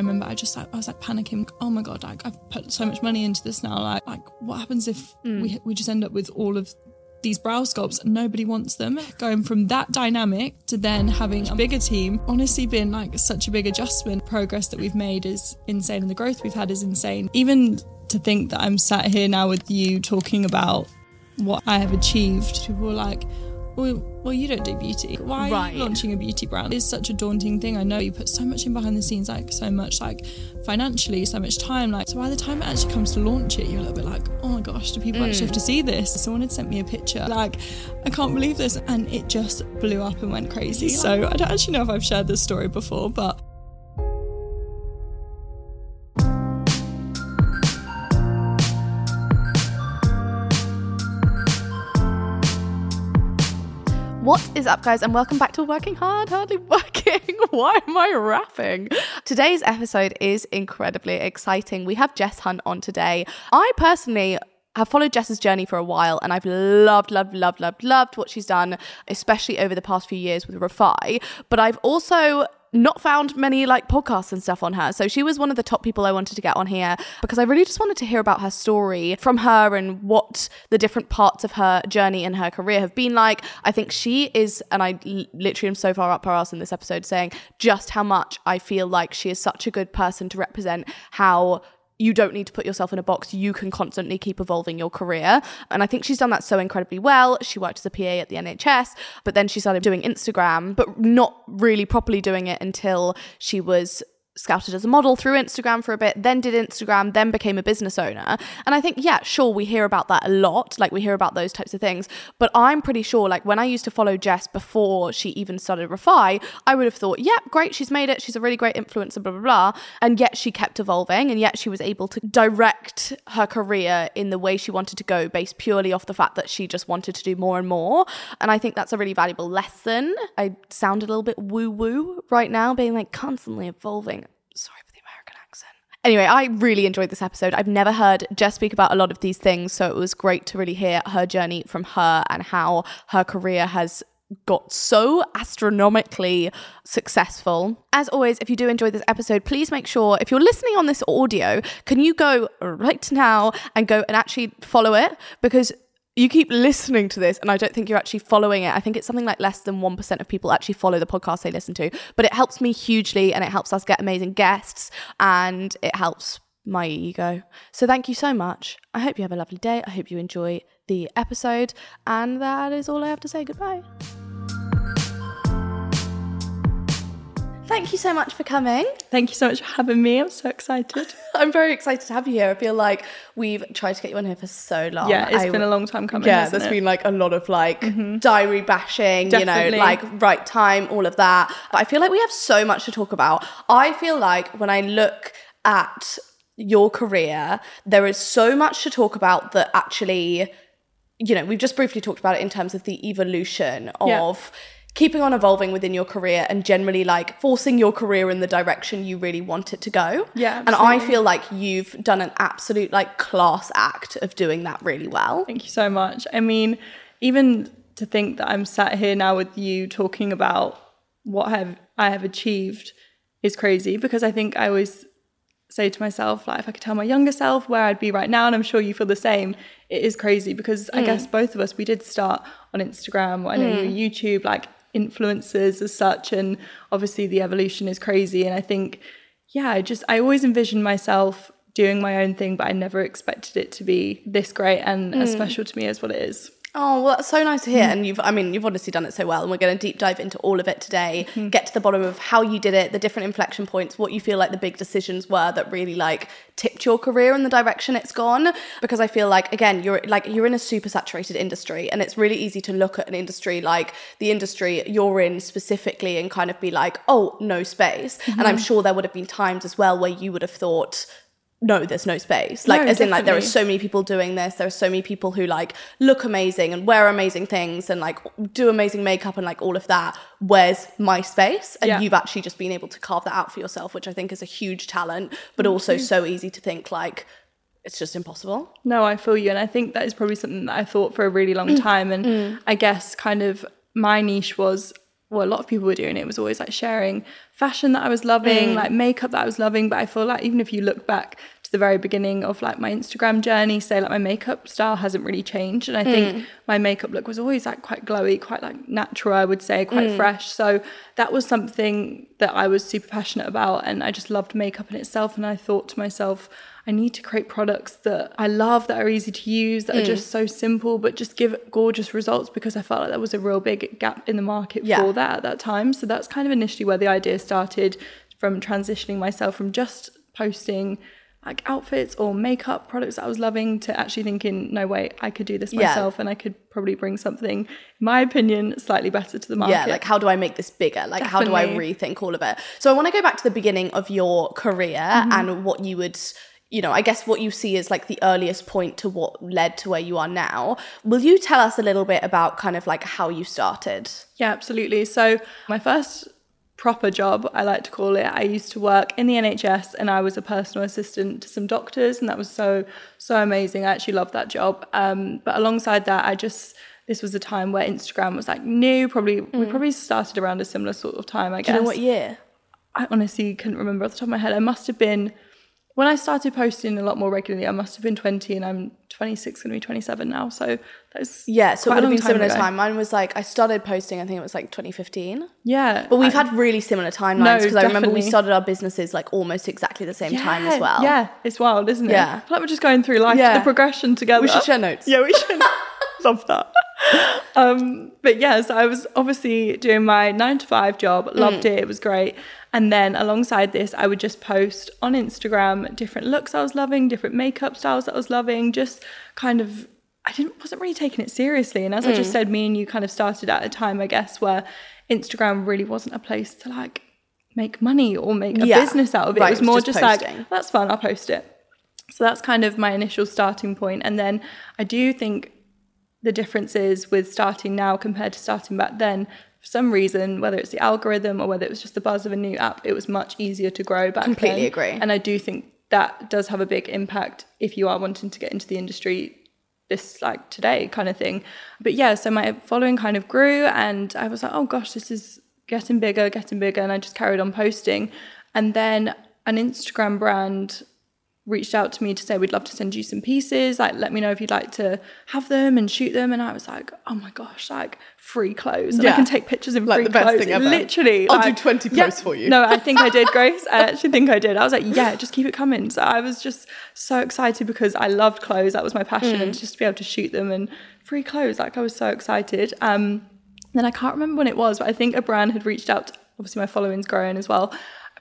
I remember I just like I was like panicking. Oh my god! Like I've put so much money into this now. Like, like what happens if we mm. we just end up with all of these brow sculpts and nobody wants them? Going from that dynamic to then having a bigger team, honestly, been like such a big adjustment. Progress that we've made is insane, and the growth we've had is insane. Even to think that I'm sat here now with you talking about what I have achieved, people were like. Well, well, you don't do beauty. Why Right. launching a beauty brand? It's such a daunting thing. I know you put so much in behind the scenes, like so much, like financially, so much time. Like, so by the time it actually comes to launch it, you're a little bit like, oh my gosh, do people actually have mm. to see this? Someone had sent me a picture, like, I can't believe this, and it just blew up and went crazy. So I don't actually know if I've shared this story before, but What is up, guys, and welcome back to Working Hard, Hardly Working. Why am I rapping? Today's episode is incredibly exciting. We have Jess Hunt on today. I personally have followed Jess's journey for a while and I've loved, loved, loved, loved, loved what she's done, especially over the past few years with Refy. But I've also not found many like podcasts and stuff on her. So she was one of the top people I wanted to get on here because I really just wanted to hear about her story from her and what the different parts of her journey and her career have been like. I think she is, and I literally am so far up her ass in this episode saying just how much I feel like she is such a good person to represent how you don't need to put yourself in a box. You can constantly keep evolving your career. And I think she's done that so incredibly well. She worked as a PA at the NHS, but then she started doing Instagram, but not really properly doing it until she was scouted as a model through Instagram for a bit, then did Instagram, then became a business owner. And I think, yeah, sure, we hear about that a lot. Like we hear about those types of things. But I'm pretty sure, like when I used to follow Jess before she even started Refy, I would have thought, yeah, great, she's made it. She's a really great influencer, blah, blah, blah. And yet she kept evolving and yet she was able to direct her career in the way she wanted to go based purely off the fact that she just wanted to do more and more. And I think that's a really valuable lesson. I sound a little bit woo woo right now, being like constantly evolving. Sorry for the American accent. Anyway, I really enjoyed this episode. I've never heard Jess speak about a lot of these things, so it was great to really hear her journey from her and how her career has got so astronomically successful. As always, if you do enjoy this episode, please make sure if you're listening on this audio, can you go right now and go and actually follow it because you keep listening to this and I don't think you're actually following it. I think it's something like less than 1% of people actually follow the podcast they listen to, but it helps me hugely and it helps us get amazing guests and it helps my ego. So thank you so much. I hope you have a lovely day. I hope you enjoy the episode and that is all I have to say. Goodbye. Thank you so much for coming. thank you so much for having me. I'm so excited. I'm very excited to have you here. I feel like we've tried to get you on here for so long. Yeah, it's I- been a long time coming. Yeah, there's it? Mm-hmm. been like a lot of like diary bashing, you know, like right time, all of that. But I feel like we have so much to talk about. I feel like when I look at your career, there is so much to talk about that actually, you know, we've just briefly talked about it in terms of the evolution Yeah. Keeping on evolving within your career and generally like forcing your career in the direction you really want it to go. Yeah, And I feel like you've done an absolute like class act of doing that really well. Thank you so much. I mean, even to think that I'm sat here now with you talking about what have I have achieved is crazy because I think I always say to myself, like, if I could tell my younger self where I'd be right now, and I'm sure you feel the same, it is crazy because I mm. guess both of us, we did start on Instagram, I know you mm. YouTube, like influencers as such, and obviously the evolution is crazy. And I think, yeah, I just, I always envisioned myself doing my own thing, but I never expected it to be this great and as mm. special to me as what it is. Oh, well, that's so nice to hear. Mm. And you've, I mean, you've honestly done it so well. And we're going to deep dive into all of it today, mm-hmm. get to the bottom of how you did it, the different inflection points, what you feel like the big decisions were that really like tipped your career in the direction it's gone. Because I feel like, again, you're like, you're in a super saturated industry and it's really easy to look at an industry like the industry you're in specifically and kind of be like, oh, no space. Mm-hmm. And I'm sure there would have been times as well where you would have thought, no, there's no space. Like, No, as in, like, there are so many people doing this. There are so many people who like look amazing and wear amazing things and like do amazing makeup and like all of that. Where's my space? And Yeah. you've actually just been able to carve that out for yourself, which I think is a huge talent, but also so easy to think like it's just impossible. No, I feel you. And I think that is probably something that I thought for a really long mm. time. And mm. I guess kind of my niche was, well, a lot of people were doing it. It was always like sharing fashion that I was loving, mm. like makeup that I was loving. But I feel like even if you look back to the very beginning of like my Instagram journey, say like my makeup style hasn't really changed. And I think mm. my makeup look was always like quite glowy, quite like natural, I would say, quite mm. fresh. So that was something that I was super passionate about. And I just loved makeup in itself. And I thought to myself, I need to create products that I love, that are easy to use, that are mm. just so simple, but just give gorgeous results because I felt like there was a real big gap in the market Yeah. for that at that time. So that's kind of initially where the idea started from transitioning myself from just posting like outfits or makeup products that I was loving to actually thinking, no, wait, I could do this Yeah. myself and I could probably bring something, in my opinion, slightly better to the market. Yeah, like how do I make this bigger? Like how do I rethink all of it? So I want to go back to the beginning of your career Mm-hmm. and what you would you know, I guess what you see is like the earliest point to what led to where you are now. Will you tell us a little bit about kind of like how you started? Yeah, absolutely. So, my first proper job, I like to call it, I used to work in the NHS and I was a personal assistant to some doctors, and that was so, so amazing. I actually loved that job. Um, but alongside that, I just, this was a time where Instagram was like new, probably, we probably started around a similar sort of time, I Mm. Do guess. you know what year? I honestly couldn't remember off the top of my head. I must have been when I started posting a lot more regularly. I must have been twenty, and I'm 26, going to be 27 now. So that's Yeah, so it would have been similar ago. time. Mine was like I started posting. I think it was like 2015. Yeah, But we've I- had really similar timelines because I remember we started our businesses like almost exactly the same time as well. Yeah, it's wild, isn't it? Yeah. Like we're just going through life, Yeah. the progression together. We should share notes. Yeah, we should. Love that. Um, but yeah, so I was obviously doing my nine to five job, loved it, it was great. And then alongside this, I would just post on Instagram different looks I was loving, different makeup styles that I was loving, just kind of I didn't wasn't really taking it seriously. And as I Mm. just said, me and you kind of started at a time, I guess, where Instagram really wasn't a place to like make money or make a Yeah. business out of it. Right, it was it was more just just, like that's fun, I'll post it. So that's kind of my initial starting point. And then I do think the difference is with starting now compared to starting back then. For some reason, whether it's the algorithm or whether it was just the buzz of a new app, it was much easier to grow back Completely then. agree. And I do think that does have a big impact if you are wanting to get into the industry this like today kind of thing. But yeah, so my following kind of grew and I was like, oh gosh, this is getting bigger, getting bigger. And I just carried on posting. And then an Instagram brand reached out to me to say we'd love to send you some pieces like let me know if you'd like to have them and shoot them and i was like oh my gosh like free clothes and Yeah. i can take pictures in Like free the best clothes thing ever. literally I'll do 20 Yeah. posts for you. no i think i did grace i actually think i did i was like yeah just keep it coming so i was just so excited because i loved clothes that was my passion Mm. and just to be able to shoot them and free clothes like i was so excited um then I can't remember when it was, but I think a brand had reached out. Obviously, my following's growing as well.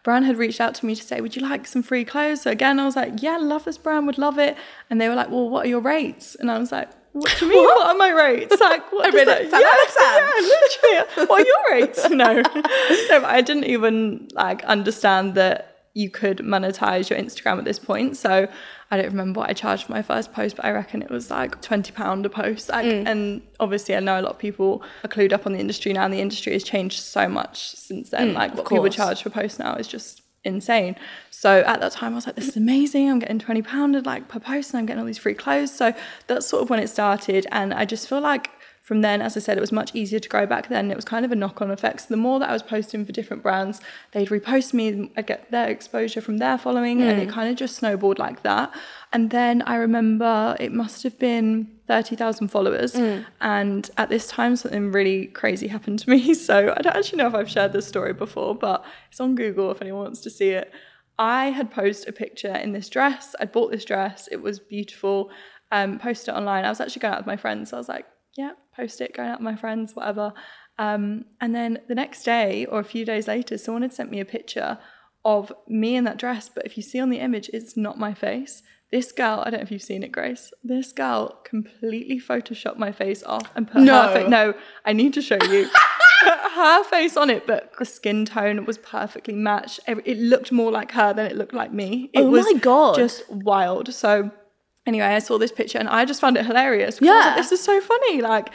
Brand had reached out to me to say, "Would you like some free clothes?" So again, I was like, "Yeah, love this brand, would love it." And they were like, "Well, what are your rates?" And I was like, "What do you mean? what are my rates? Like, what I does read that- it. Sam, Alex, yeah, literally. What are your rates? No, no, I didn't even like understand that you could monetize your Instagram at this point. So I don't remember what I charged for my first post, but I reckon it was like twenty pound a post. Like, Mm. and obviously, I know a lot of people are clued up on the industry now, and the industry has changed so much since then. like, what people Mm, charge for posts now is just insane. So at that time, I was like, "This is amazing! I'm getting twenty pound like per post, and I'm getting all these free clothes." So that's sort of when it started, and I just feel like from then, as I said, it was much easier to grow back then. It was kind of a knock on effect. So the more that I was posting for different brands, they'd repost me, I'd get their exposure from their following, and it kind of just snowballed like that. And then I remember it must have been 30,000 followers. And at this time, something really crazy happened to me. So I don't actually know if I've shared this story before, but it's on Google if anyone wants to see it. I had posted a picture in this dress. I'd bought this dress. It was beautiful. Um, posted it online. I was actually going out with my friends. So I was like, yeah, post it, going out with my friends, whatever. Um, and then the next day or a few days later, someone had sent me a picture of me in that dress. But if you see on the image, it's not my face. This girl, I don't know if you've seen it, Grace. This girl completely photoshopped my face off and put No. her face. No, I need to show you. her face on it, but the skin tone was perfectly matched. It looked more like her than it looked like me. It Oh was my God. just wild. So anyway, I saw this picture and I just found it hilarious. was like, Yeah. this is so funny. Like,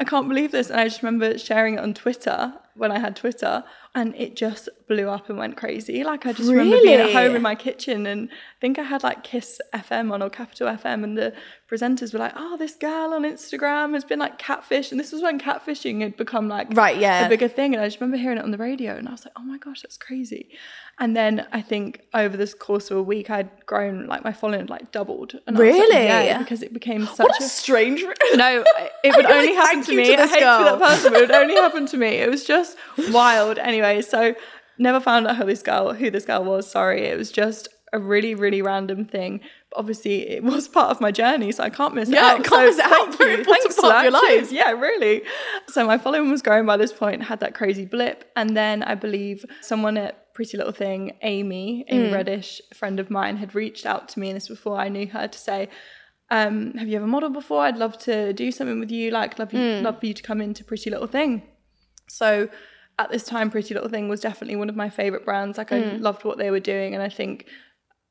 I can't believe this. And I just remember sharing it on Twitter when I had Twitter, and it just blew up and went crazy. Like, I just remember being at home in my kitchen, and I think I had like Kiss FM on or Capital FM, and the presenters were like, "Oh, this girl on Instagram has been like catfish," and this was when catfishing had become like Right, yeah. a bigger thing. And I just remember hearing it on the radio, and I was like, "Oh my gosh, that's crazy." And then I think over this course of a week, I'd grown like my following had like doubled. And was like, Really? yeah, because it became such What a strange. no, it would only like, happen to me. to I hate to be girl." that person, but it would only happen to me. It was just wild. Anyway, so never found out who this girl, who this girl was. Sorry, it was just a really, really random thing. Obviously, it was part of my journey, so I can't miss it Yeah, out. can't miss it out. Very you. Thanks for that. your life. Yeah, really. So my following was growing by this point. Had that crazy blip, and then I believe someone at Pretty Little Thing, Amy, Amy Mm. Reddish, a friend of mine, had reached out to me, and this before I knew her, to say, um, "Have you ever modeled before? I'd love to do something with you. Like, love you, Mm. love for you to come into Pretty Little Thing." So at this time, Pretty Little Thing was definitely one of my favorite brands. Like, I Mm. loved what they were doing, and I think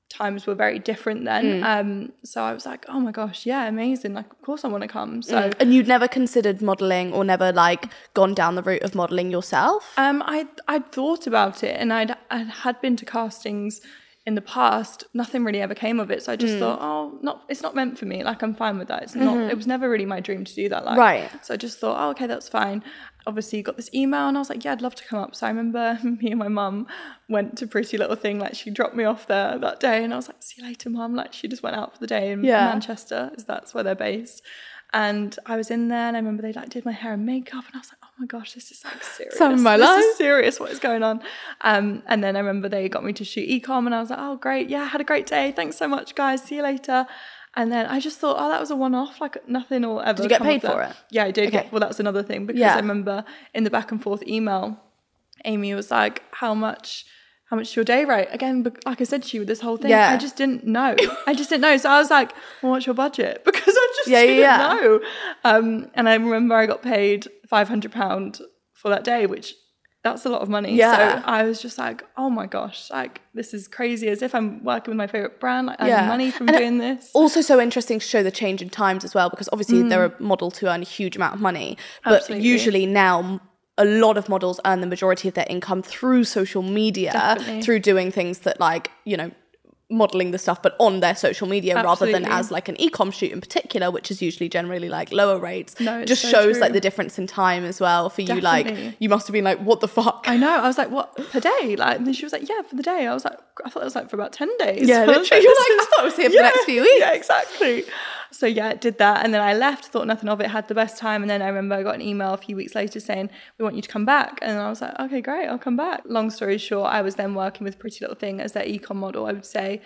times were very different then. Mm. Um, so I was like, "Oh my gosh, yeah, amazing! Like, of course I want to come." So. Mm. and you'd never considered modeling or never like gone down the route of modeling yourself? Um, I I'd thought about it, and I'd I had been to castings in the past. Nothing really ever came of it, so I just Mm. thought, oh, not it's not meant for me. Like I'm fine with that. It's not. Mhm. It was never really my dream to do that. Like, Right. So I just thought, oh, okay, that's fine. Obviously, got this email, and I was like, yeah, I'd love to come up. So I remember me and my mum went to Pretty Little Thing. Like she dropped me off there that day, and I was like, see you later, mum. Like she just went out for the day in Yeah. Manchester, as that's where they're based. And I was in there, and I remember they like did my hair and makeup, and I was like, "Oh my gosh, this is like serious. Some of my this life. is serious. What is going on?" Um, and then I remember they got me to shoot ecom, and I was like, "Oh, great, yeah, had a great day. Thanks so much, guys. See you later." And then I just thought, "Oh, that was a one-off. Like nothing will ever." Did you get paid for it? Yeah, I did. Okay. Get, well, that's another thing because Yeah. I remember in the back and forth email, Amy was like, "How much?" How much is your day rate? Again, like I said to you, this whole thing, Yeah. I just didn't know. I just didn't know. So I was like, well, what's your budget? Because I just Yeah, yeah, didn't yeah. know. Um, and I remember I got paid £500 for that day, which that's a lot of money. Yeah. So I was just like, oh my gosh, like this is crazy. As if I'm working with my favorite brand, like earning money from And doing this. Also, so interesting to show the change in times as well, because obviously Mm. they're a model to earn a huge amount of money, but Absolutely. usually now a lot of models earn the majority of their income through social media, Definitely. through doing things that like you know modeling the stuff but on their social media rather than as like an e-com shoot in particular which is usually generally like lower rates No, just so shows true. like the difference in time as well for you like you must have been like what the fuck I know. I was like, what per day? Like, and then she was like, yeah, for the day. I was like, I thought it was like for about ten days. Yeah, literally. You're like, I thought I was here for the next few weeks. Yeah, exactly. So yeah, did that, and then I left. Thought nothing of it. Had the best time, and then I remember I got an email a few weeks later saying we want you to come back, and I was like, okay, great, I'll come back. Long story short, I was then working with Pretty Little Thing as their ecom model. I would say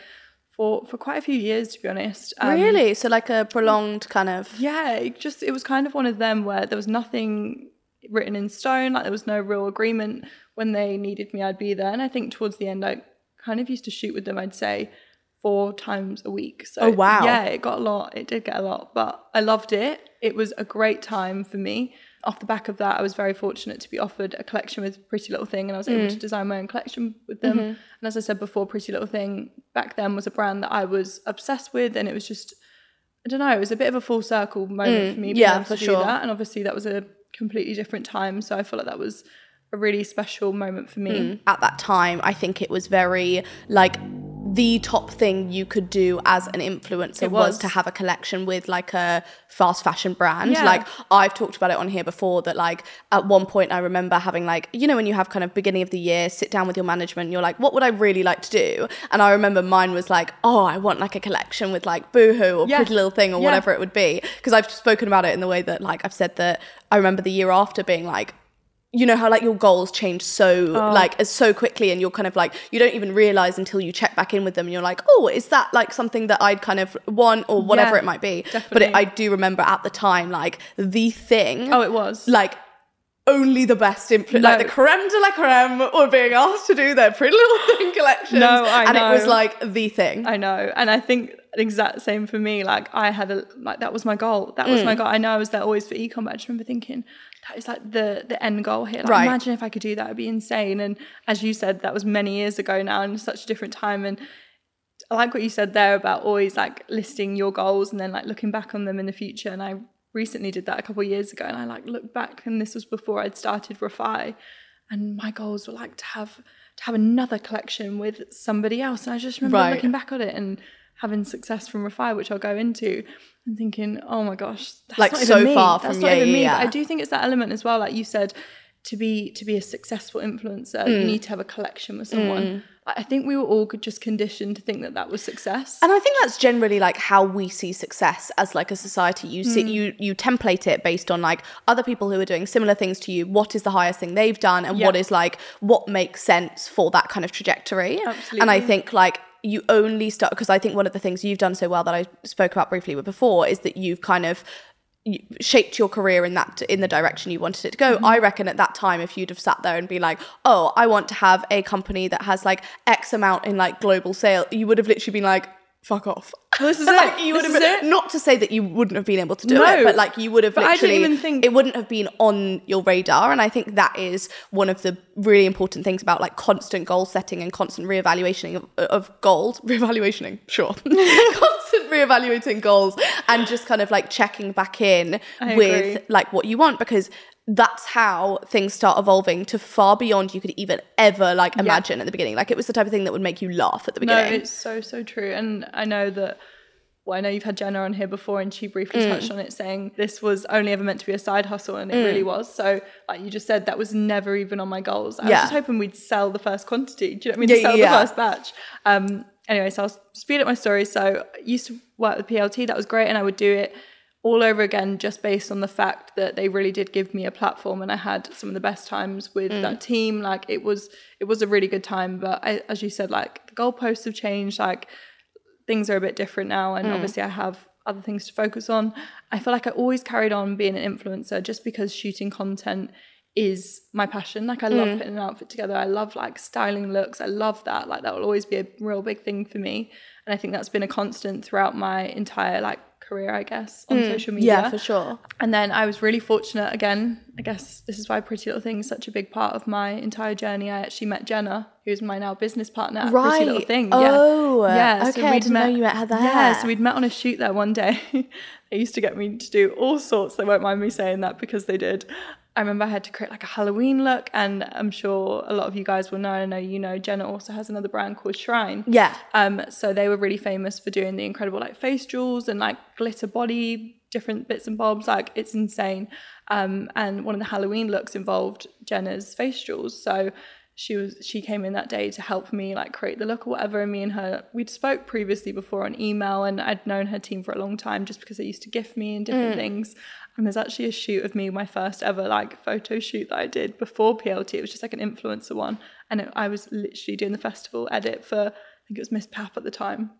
for for quite a few years, to be honest. Um, really so like a prolonged kind of yeah, it just it was kind of one of them where there was nothing written in stone, like there was no real agreement. When they needed me, I'd be there. And I think towards the end, I kind of used to shoot with them. I'd say four times a week. So Oh, wow. yeah, it got a lot. It did get a lot, but I loved it. It was a great time for me. Off the back of that, I was very fortunate to be offered a collection with Pretty Little Thing, and I was able Mm. to design my own collection with them. Mhm. And as I said before, Pretty Little Thing back then was a brand that I was obsessed with, and it was just I don't know, it was a bit of a full circle moment Mm, for me. yeah, able for sure. That. And obviously, that was a completely different time. So I feel like that was a really special moment for me. Mm. At that time, I think it was very like the top thing you could do as an influencer was. was. to have a collection with like a fast fashion brand. Yeah. Like I've talked about it on here before that like at one point I remember having like you know when you have kind of beginning of the year sit down with your management you're like what would I really like to do? And I remember mine was like oh I want like a collection with like Boohoo or Yeah. Pretty Little Thing or Yeah. whatever it would be because I've spoken about it in the way that like I've said that I remember the year after being like you know how like your goals change so oh. like as so quickly and you're kind of like you don't even realize until you check back in with them and you're like oh is that like something that i'd kind of want or whatever Yeah, it might be? But it, i do remember at the time like the thing Oh, it was. like only the best influence, like the creme de la creme, were being asked to do their Pretty Little Thing collections. No, I and it was like the thing. I know, and I think exact same for me. Like I had a like that was my goal. That was Mm. my goal. I know I was there always for ecom, but I just remember thinking that is like the the end goal here. Like Right. imagine if I could do that, it'd be insane. And as you said, that was many years ago now, and such a different time. And I like what you said there about always like listing your goals and then like looking back on them in the future. And I recently did that a couple of years ago, and I like looked back, and this was before I'd started Refy, and my goals were like to have to have another collection with somebody else. And I just remember Right. looking back at it and having success from Refy, which I'll go into, and thinking, oh my gosh, that's Like, not so even me. far That's from- not yeah, even me. yeah. But I do think it's that element as well, like you said. To be to be a successful influencer, Mm. you need to have a collection with someone. I I think we were all just conditioned to think that that was success. and I think that's generally like how we see success as like a society. You see, hmm. you you template it based on like other people who are doing similar things to you. What is the highest thing they've done, and what is like what makes sense for that kind of trajectory. Absolutely. And I think like you only start because I think one of the things you've done so well that I spoke about briefly before is that you've kind of shaped your career in that in the direction you wanted it to go. Mm-hmm. I reckon at that time, if you'd have sat there and be like, "Oh, I want to have a company that has like X amount in like global sale," you would have literally been like, "Fuck off." this is like it. you would This have is been, it. not to say that you wouldn't have been able to do No. it, but like you would have But I didn't even think- it wouldn't have been on your radar. And I think that is one of the really important things about like constant goal setting and constant reevaluating of, of goals. Reevaluating, sure. reevaluating goals and just kind of like checking back in I with agree. like what you want because that's how things start evolving to far beyond you could even ever like imagine at the beginning. Like it was the type of thing that would make you laugh at the beginning. No, it's so so true, and I know that. Well, I know you've had Jenna on here before, and she briefly Mm. touched on it, saying this was only ever meant to be a side hustle, and it really was. So, like you just said, that was never even on my goals. I was just hoping we'd sell the first quantity. Do you know what I mean? Yeah, to sell yeah. the first batch. Um, anyway, so I'll speed up my story. So, I used to work with PLT. That was great, and I would do it all over again just based on the fact that they really did give me a platform and I had some of the best times with Mm. that team like it was it was a really good time but I, as you said like the goalposts have changed like things are a bit different now and obviously I have other things to focus on I feel like I always carried on being an influencer just because shooting content is my passion like I love Mm. putting an outfit together I love like styling looks I love that like that will always be a real big thing for me and I think that's been a constant throughout my entire like career I guess on social media Mm. yeah, for sure. and then I was really fortunate again. I guess this is why Pretty Little Thing is such a big part of my entire journey. I actually met Jenna, who's my now business partner at Pretty Little Right. Thing. Oh, yeah. okay, I didn't know you met her there. Yeah, so we'd met on a shoot there one day. they used to get me to do all sorts. They won't mind me saying that because they did. I remember I had to create like a Halloween look, and I'm sure a lot of you guys will know. I know you know Jenna also has another brand called Shrine. Yeah. Um, so they were really famous for doing the incredible like face jewels and like glitter body, different bits and bobs. Like it's insane. Um, and one of the Halloween looks involved Jenna's face jewels. So she was she came in that day to help me like create the look or whatever. And me and her we'd spoke previously before on email, and I'd known her team for a long time just because they used to gift me and different mm. things. And there's actually a shoot of me, my first ever like photo shoot that I did before PLT. It was just like an influencer one, and it, I was literally doing the festival edit for I think it was Misspap at the time.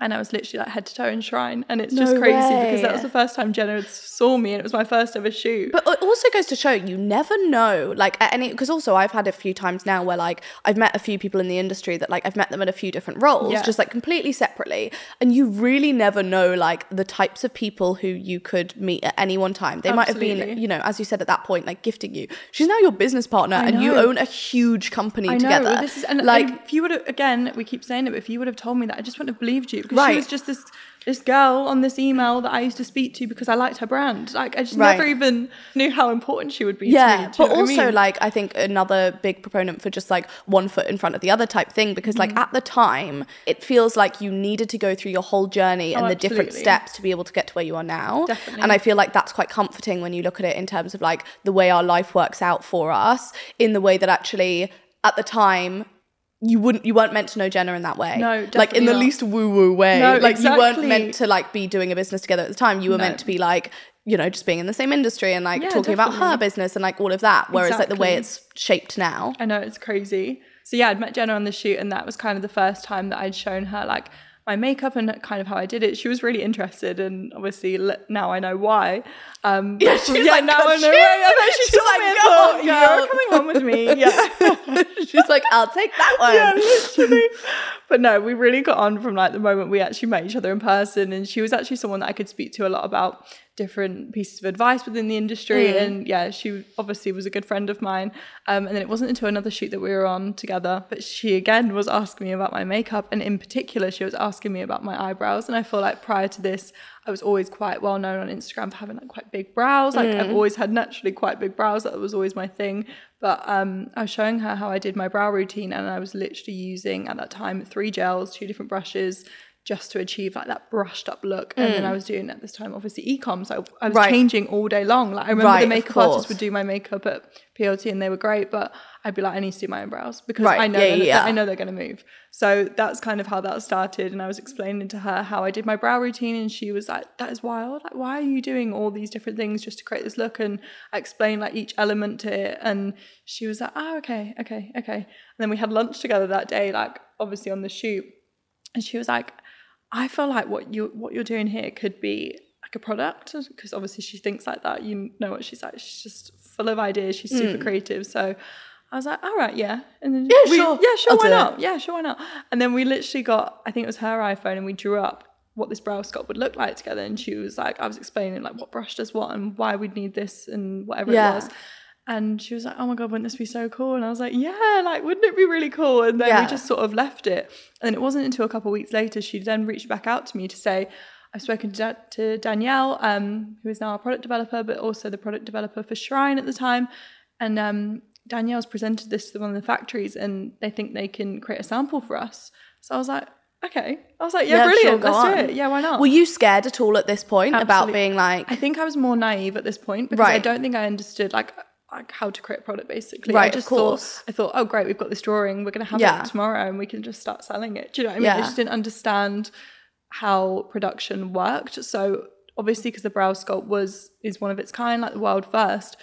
And I was literally like head to toe in Shrine. And it's just No crazy because that was the first time Jenna saw me and it was my first ever shoot. But it also goes to show you never know, like at any because also I've had a few times now where like I've met a few people in the industry that like I've met them in a few different roles, Yeah. just like completely separately, and you really never know like the types of people who you could meet at any one time. They might have been, you know, as you said at that point, like gifting you. She's now your business partner, and you own a huge company I know. together. well, is, and like like, if you would have, again, we keep saying it, but if you would have told me that, I just wouldn't have believed you because Right. she was just this this girl on this email that I used to speak to because I liked her brand. Like I just Right. never even knew how important she would be. yeah to me. But what I also mean? like i think another big proponent for just like one foot in front of the other type thing because like mm. at the time it feels like you needed to go through your whole journey and Oh, the different steps to be able to get to where you are now Definitely. and i feel like that's quite comforting when you look at it in terms of like the way our life works out for us in the way that actually at the time you wouldn't you weren't meant to know Jenna in that way. No, like in the not. least woo woo way. No, like you weren't meant to like be doing a business together at the time. You were No. meant to be like you know, just being in the same industry and like Yeah, talking about her business and like all of that. Whereas like the way it's shaped now. I know it's crazy. So yeah, I'd met Jenna on the shoot, and that was kind of the first time that I'd shown her like my makeup and kind of how I did it. She was really interested, and obviously now I know why. Um, Yeah, she yeah, like, now I know. shit." Why. I know she She's like, "Go on, girl." You're coming on with me. Yeah. She's like, I'll take that one. yeah, literally. But no, we really got on from like the moment we actually met each other in person, and she was actually someone that I could speak to a lot about different pieces of advice within the industry. Mm. And yeah, she obviously was a good friend of mine. Um, and then it wasn't until another shoot that we were on together, but she again was asking me about my makeup, and in particular, she was asking me about my eyebrows. And I feel like prior to this, I was always quite well known on Instagram for having like quite big brows. Like Mm. I've always had naturally quite big brows. That was always my thing. But um, I was showing her how I did my brow routine, and I was literally using at that time three gels, two different brushes, just to achieve like that brushed up look. And then I was doing at this time obviously ecom, so I was Mm. Right. changing all day long. Like I remember Right, the makeup artist would do my makeup at PLT, and they were great, but I'd be like, I need to do my own brows because Right, I know yeah, yeah. I know they're going to move. So that's kind of how that started. And I was explaining to her how I did my brow routine, and she was like, "That is wild. Like, why are you doing all these different things just to create this look?" And I explained like each element to it, and she was like, "Oh, okay, okay, okay." And then we had lunch together that day, like obviously on the shoot, and she was like, "I feel like what you what you're doing here could be." Like a product, because obviously she thinks like that. You know what she's like. She's just full of ideas. She's super mm. creative. So I was like, all right, yeah. And then. Yeah, we- sure. yeah, sure, I'll why do it. not? Yeah, sure, why not? And then we literally got, I think it was her iPhone, and we drew up what this brow sculpt would look like together. And she was like, I was explaining like what brush does what and why we'd need this and whatever Yeah. it was. And she was like, oh my God, wouldn't this be so cool? And I was like, yeah, like, wouldn't it be really cool? And then Yeah. we just sort of left it. And it wasn't until a couple of weeks later, she then reached back out to me to say, I've spoken to, Da- to Danielle, um, who is now a product developer, but also the product developer for Shrine at the time. And um, Danielle's presented this to one of the factories and they think they can create a sample for us. So I was like, okay. I was like, yeah, Yeah, brilliant. sure, Let's on. do it. Yeah, why not? Were you scared at all at this point about being like, I think I was more naive at this point because I don't think I understood like like how to create a product basically. I Right, of just course. thought I thought, oh great, we've got this drawing, we're gonna have Yeah. it tomorrow and we can just start selling it. Do you know what I mean? I just didn't understand how production worked. So obviously because the brow sculpt was is one of its kind, like the world first,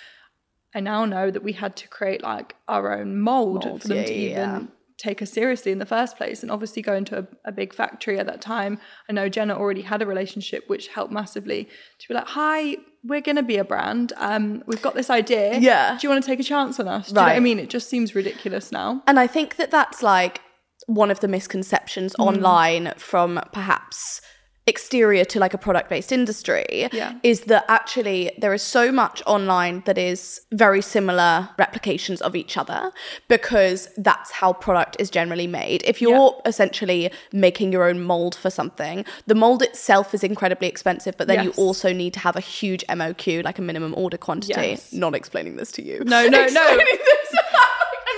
I now know that we had to create like our own mold, Mold, for them yeah, to even yeah. Take us seriously in the first place. And obviously going to a, a big factory at that time, I know Jenna already had a relationship which helped massively to be like, hi, we're gonna be a brand. Um, we've got this idea. Yeah. Do you want to take a chance on us? Do you know what I mean? It just seems ridiculous now. And I think that that's like one of the misconceptions Mm. online from perhaps exterior to like a product based industry Yeah. is that actually there is so much online that is very similar replications of each other because that's how product is generally made. If you're essentially making your own mold for something, the mold itself is incredibly expensive, but then you also need to have a huge MOQ, like a minimum order quantity. Yes. Not explaining this to you. No, no, no.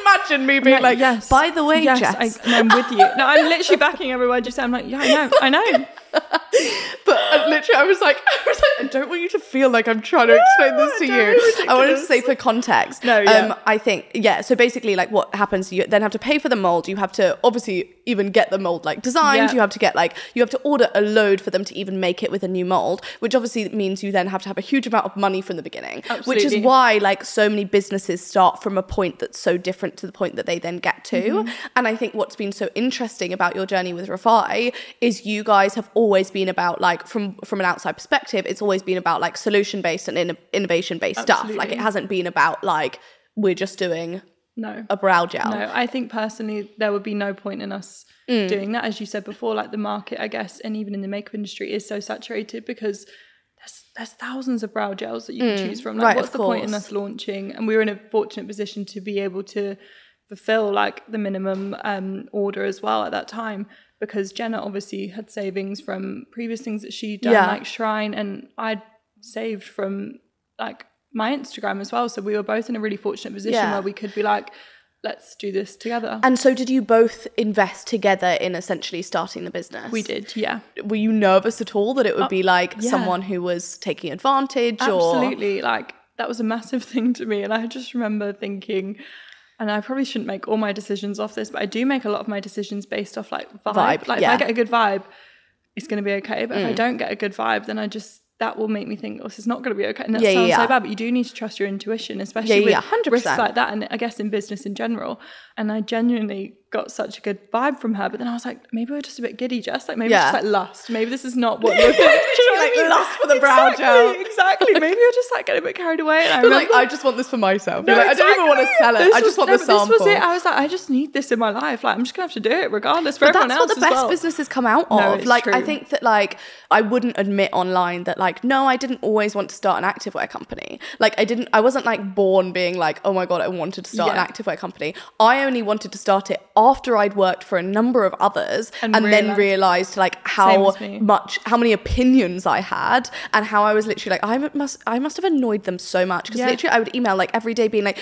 Imagine me being like, yes. by the way, yes, Jess. I, I'm with you. No, I'm literally backing everyone. say. I'm like, yeah, I know, I know. But uh, literally, I was like, I was like, don't want you to feel like I'm trying to explain this to you. I wanted to say for context. No, yeah. Um, I think yeah. So basically, like, what happens? You then have to pay for the mold. You have to obviously even get the mold like designed. Yeah. You have to get like you have to order a load for them to even make it with a new mold, which obviously means you then have to have a huge amount of money from the beginning. Absolutely. Which is why like so many businesses start from a point that's so different to the point that they then get to. Mm-hmm. And I think what's been so interesting about your journey with Refy is you guys have always been about like from from an outside perspective, it's always been about like solution based and inno- innovation based stuff. Like it hasn't been about like we're just doing No. a brow gel. No, I think personally there would be no point in us Mm. doing that. As you said before, like the market, I guess, and even in the makeup industry is so saturated because there's there's thousands of brow gels that you can choose from. Like, Mm. Right, what's the point in us launching? And we were in a fortunate position to be able to fulfill like the minimum um, order as well at that time because Jenna obviously had savings from previous things that she'd done, Yeah. like Shrine, and I'd saved from like my Instagram as well. So we were both in a really fortunate position Yeah. where we could be like, let's do this together. And so did you both invest together in essentially starting the business? we did, yeah. Were you nervous at all that it would uh, be like yeah. someone who was taking advantage or Absolutely. Like that was a massive thing to me. And I just remember thinking, and I probably shouldn't make all my decisions off this, but I do make a lot of my decisions based off like vibe. Vibe, like yeah. Mm. if I get a good vibe, it's gonna be okay. But if I don't get a good vibe, then I just that will make me think, oh, this is not going to be okay. And that Yeah, sounds yeah. so bad, but you do need to trust your intuition, especially with 100%. risks like that. And I guess in business in general. And I genuinely got such a good vibe from her. But then I was like, maybe we're just a bit giddy, Jess. Like maybe Yeah. just like lust. Maybe this is not what you're thinking. Like lust for the brow exactly, gel. Exactly. Maybe we're just like getting a bit carried away. And I You're like, I just want this for myself. no, like, I don't even want to sell it. This I just was- want no, the but This sample. was it. I was like, I just need this in my life. Like, I'm just gonna have to do it regardless for But everyone that's else what the best well. businesses come out No, of. it's like, I think that like I wouldn't admit online that like no, I didn't always want to start an activewear company. Like, I didn't. I wasn't like born being like, oh my god, I wanted to start Yeah. an activewear company. I only wanted to start it after I'd worked for a number of others, and, And then realised- like how much, how many opinions I had, and how I was literally like, I must, I must have annoyed them so much. Because Yeah. literally I would email like every day being like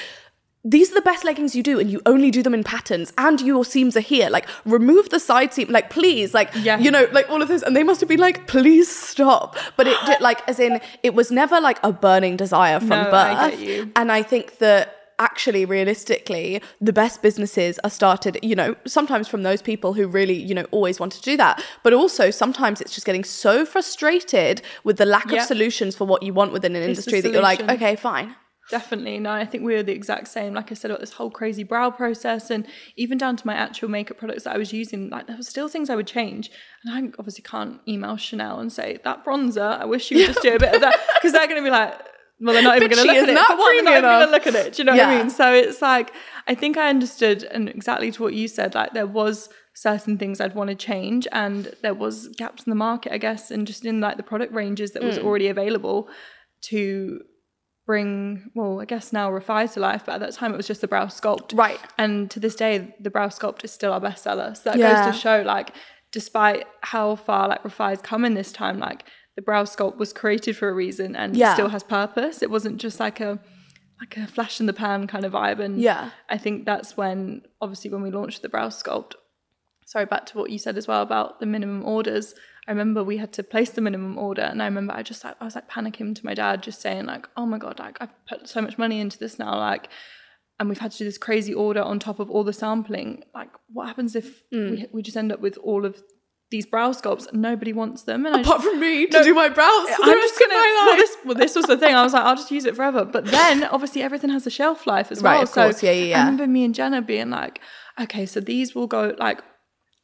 these are the best leggings you do and you only do them in patterns and your seams are here. Like remove the side seam like please like Yeah. you know like all of this. And they must have been like please stop. But it did like as in it was never like a burning desire from No, birth. I and i think that actually realistically the best businesses are started you know sometimes from those people who really you know always want to do that but also sometimes it's just getting so frustrated with the lack Yeah. of solutions for what you want within an It's industry that you're like okay fine Definitely. No, I think we were the exact same. Like I said about this whole crazy brow process and even down to my actual makeup products that I was using, like there were still things I would change. And I obviously can't email Chanel and say, that bronzer, I wish you would just do a bit of that. Because they're going to be like, well, they're not even going to look at isn't it. one, they're not even going to look at it. Do you know what I mean? So it's like, I think I understood, and exactly to what you said, like there was certain things I'd want to change and there was gaps in the market, I guess, and just in like the product ranges that was Mm. already available to bring well i guess now refy to life but at that time it was just the brow sculpt Right. and to this day the brow sculpt is still our bestseller so that Yeah. goes to show like despite how far like refy's come in this time like the brow sculpt was created for a reason and Yeah. still has purpose it wasn't just like a like a flash in the pan kind of vibe and Yeah. i think that's when obviously when we launched the brow sculpt sorry back to what you said as well about the minimum orders i remember we had to place the minimum order and i remember i just like i was like panicking to my dad just saying like oh my god like i've put so much money into this now like and we've had to do this crazy order on top of all the sampling like what happens if Mm. we, we just end up with all of these brow sculpts and nobody wants them and I apart just, from me to No, do my brows I'm just gonna. Well this, well, this was the thing. I was like, I'll just use it forever. But then, obviously, everything has a shelf life as Right, well. of course. So Yeah, yeah, yeah. I remember me and Jenna being like, okay, so these will go like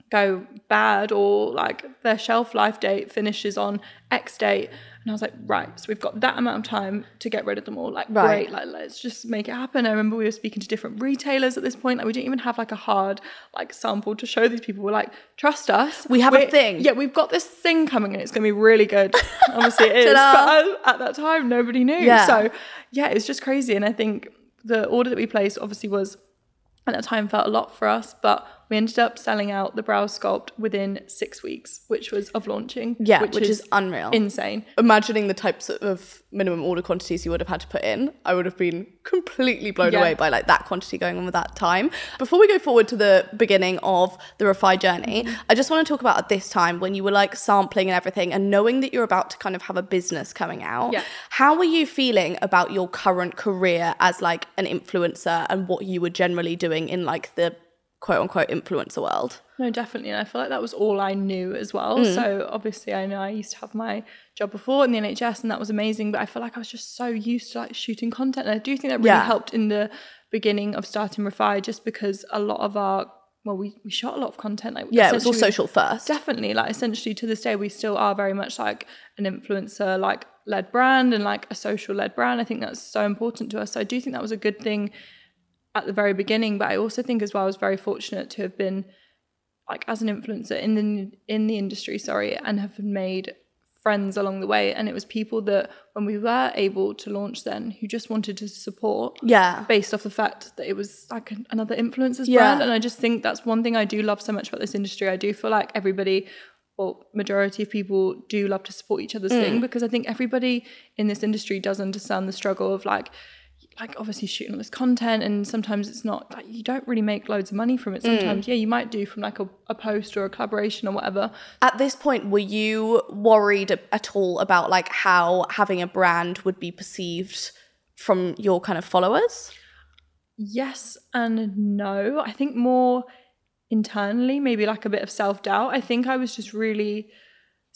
go bad or like their shelf life date finishes on X date. And I was like, right, so we've got that amount of time to get rid of them all. Like, Right. great, like let's just make it happen. I remember we were speaking to different retailers at this point. Like, we didn't even have like a hard like sample to show these people. We're like, trust us. We have a thing. Yeah, we've got this thing coming and it's going to be really good. Obviously, it is. But uh, at that time, nobody knew. Yeah. So, yeah, it's just crazy. And I think the order that we placed obviously was at that time felt a lot for us, but we ended up selling out the brow sculpt within six weeks, which was of launching. Yeah, which is unreal. Insane. Imagining the types of minimum order quantities you would have had to put in, I would have been completely blown Yeah. away by like that quantity going on with that time. Before we go forward to the beginning of the Refy journey, Mm-hmm. I just want to talk about at this time when you were like sampling and everything and knowing that you're about to kind of have a business coming out. Yeah. How were you feeling about your current career as like an influencer and what you were generally doing in like the quote unquote influencer world? No, definitely. And I feel like that was all I knew as well. Mm. So obviously I know I used to have my job before in the NHS and that was amazing, but I feel like I was just so used to like shooting content. And I do think that really Yeah. helped in the beginning of starting Refy just because a lot of our well, we, we shot a lot of content. Like Yeah, it was all social first. Definitely. Like essentially to this day we still are very much like an influencer like led brand and like a social led brand. I think that's so important to us. So I do think that was a good thing at the very beginning, but I also think as well I was very fortunate to have been like as an influencer in the in the industry, sorry, and have made friends along the way. And it was people that when we were able to launch then who just wanted to support Yeah. based off the fact that it was like another influencer's Yeah. brand. And I just think that's one thing I do love so much about this industry. I do feel like everybody or majority of people do love to support each other's Mm. thing because I think everybody in this industry does understand the struggle of like like obviously shooting all this content and sometimes it's not like you don't really make loads of money from it Mm. sometimes yeah you might do from like a, a post or a collaboration or whatever At this point, were you worried at all about like how having a brand would be perceived from your kind of followers? yes and no. I think more internally, maybe like a bit of self doubt. I think I was just really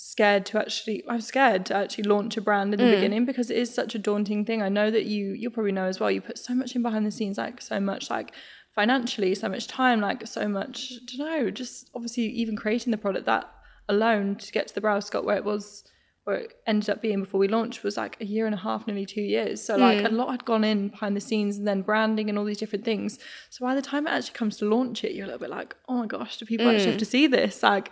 scared to actually I was scared to actually launch a brand in the mm. beginning because it is such a daunting thing. I know that you you'll probably know as well. You put so much in behind the scenes, like so much like financially, so much time, like so much I don't know, just obviously even creating the product that alone to get to the Brow Sculpt where it was where it ended up being before we launched was like a year and a half, nearly two years. So like mm. a lot had gone in behind the scenes and then branding and all these different things. So by the time it actually comes to launch it, you're a little bit like, oh my gosh, do people actually have mm. to see this? Like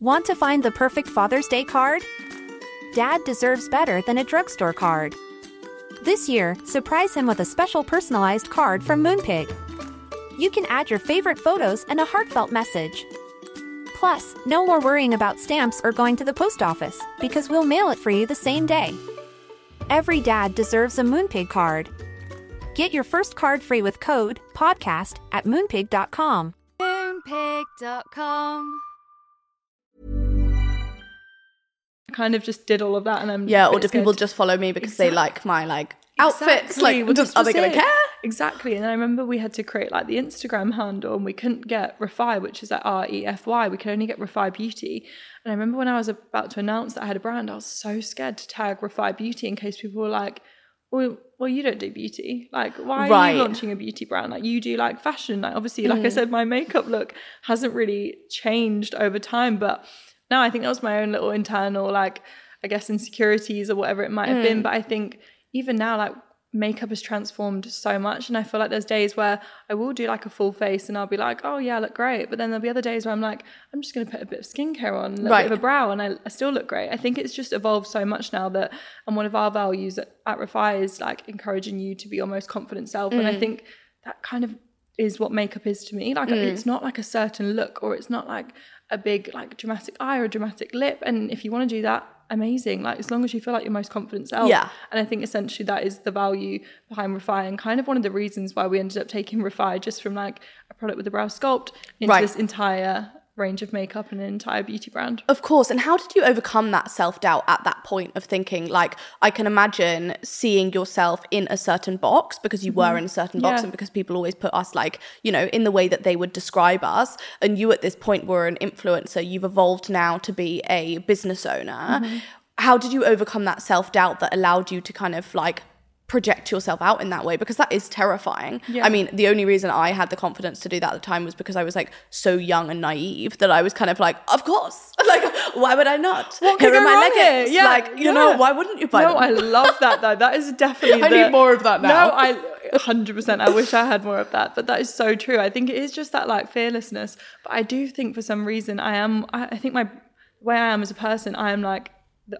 Want to find the perfect Father's Day card? Dad deserves better than a drugstore card. This year, surprise him with a special personalized card from Moonpig. You can add your favorite photos and a heartfelt message. Plus, no more worrying about stamps or going to the post office because we'll mail it for you the same day. Every dad deserves a Moonpig card. Get your first card free with code PODCAST at moonpig.com. Moonpig.com. kind of just did all of that and I'm Yeah, or do people just follow me because they like my like outfits? Exactly, Like, well, are they going to it. care? Exactly. And I remember we had to create like the Instagram handle and we couldn't get Refy, which is like R E F Y. We could only get Refy Beauty. And I remember when I was about to announce that I had a brand, I was so scared to tag Refy Beauty in case people were like, well, well, you don't do beauty. Like, why are Right. you launching a beauty brand? Like, you do like fashion. Like, obviously, like I mm. said, my makeup look hasn't really changed over time. But no, I think that was my own little internal, like, I guess, insecurities or whatever it might have been. But I think even now, like, makeup has transformed so much. And I feel like there's days where I will do like a full face and I'll be like, oh, yeah, I look great. But then there'll be other days where I'm like, I'm just going to put a bit of skincare on, a Right. bit of a brow, and I, I still look great. I think it's just evolved so much now that, and one of our values at, at Refy is like encouraging you to be your most confident self. And I Mm. think that kind of is what makeup is to me. Like, Mm. it's not like a certain look or it's not like a big, like, dramatic eye or a dramatic lip. And if you want to do that, amazing. Like, as long as you feel like your most confident self. Yeah. And I think essentially that is the value behind Refy and kind of one of the reasons why we ended up taking Refy just from like a product with a brow sculpt into Right. this entire range of makeup and an entire beauty brand. Of course. And how did you overcome that self doubt at that point of thinking, like, I can imagine seeing yourself in a certain box because you were in a certain box Mm-hmm. Yeah. and because people always put us, like, you know, in the way that they would describe us. And you at this point were an influencer. You've evolved now to be a business owner. Mm-hmm. How did you overcome that self doubt that allowed you to kind of like, project yourself out in that way because that is terrifying. Yeah. I mean, the only reason I had the confidence to do that at the time was because I was like so young and naive that I was kind of like, of course, like why would I not? What Here are my leggings. Yeah, like you know, why wouldn't you buy no, them? I love that though. That is definitely. I the- need more of that now. No, I 100%. I wish I had more of that, but that is so true. I think it is just that like fearlessness. But I do think for some reason I am. I, I think my way I am as a person, I am like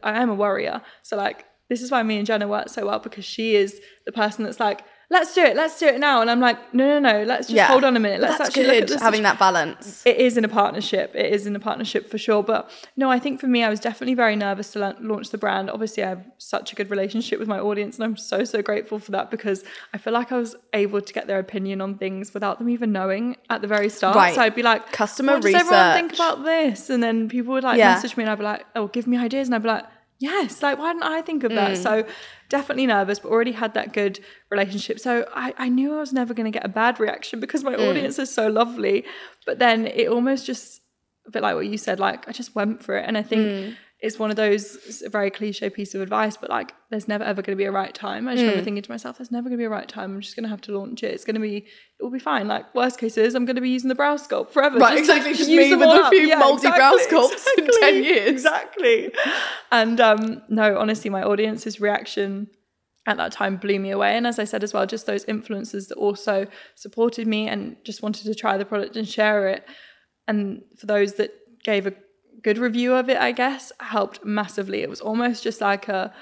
I am a worrier. So like this is why me and Jenna work so well because she is the person that's like. Let's do it. Let's do it now. And I'm like, no, no, no. Let's just Yeah. hold on a minute. Let's that's actually good look at this having that balance. it is in a partnership. It is in a partnership for sure. But no, I think for me, I was definitely very nervous to la- launch the brand. Obviously, I have such a good relationship with my audience, and I'm so so grateful for that because I feel like I was able to get their opinion on things without them even knowing at the very start. Right. So I'd be like, Customer what does everyone think about this? And then people would like Yeah. message me, and I'd be like, oh, give me ideas, and I'd be like. Yes, like why didn't I think of Mm. that? So definitely nervous, but already had that good relationship. So I, I knew I was never going to get a bad reaction because my Mm. audience is so lovely. But then it almost just a bit like what you said, like I just went for it. And I think Mm. It's one of those very cliche piece of advice, but like there's never ever going to be a right time. I just Mm. remember thinking to myself, there's never going to be a right time. I'm just going to have to launch it. It's going to be, it will be fine. Like worst case is I'm going to be using the brow sculpt forever. Right, to exactly. Just use me them with a few mouldy brow sculpts in 10 years. Exactly. And um, no, honestly, my audience's reaction at that time blew me away. And as I said as well, just those influencers that also supported me and just wanted to try the product and share it. And for those that gave a good review of it, I guess, helped massively. It was almost just like a,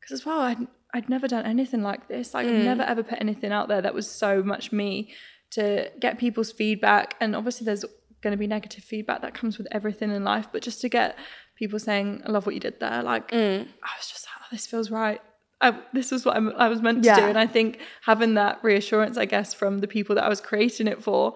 because as well, I'd, I'd never done anything like this. Like, I've never ever put anything out there that was so much me to get people's feedback. And obviously, there's going to be negative feedback that comes with everything in life. But just to get people saying, I love what you did there, like, Mm. I was just like, oh, this feels right. I, this is what I'm, I was meant to Yeah. do. And I think having that reassurance, I guess, from the people that I was creating it for,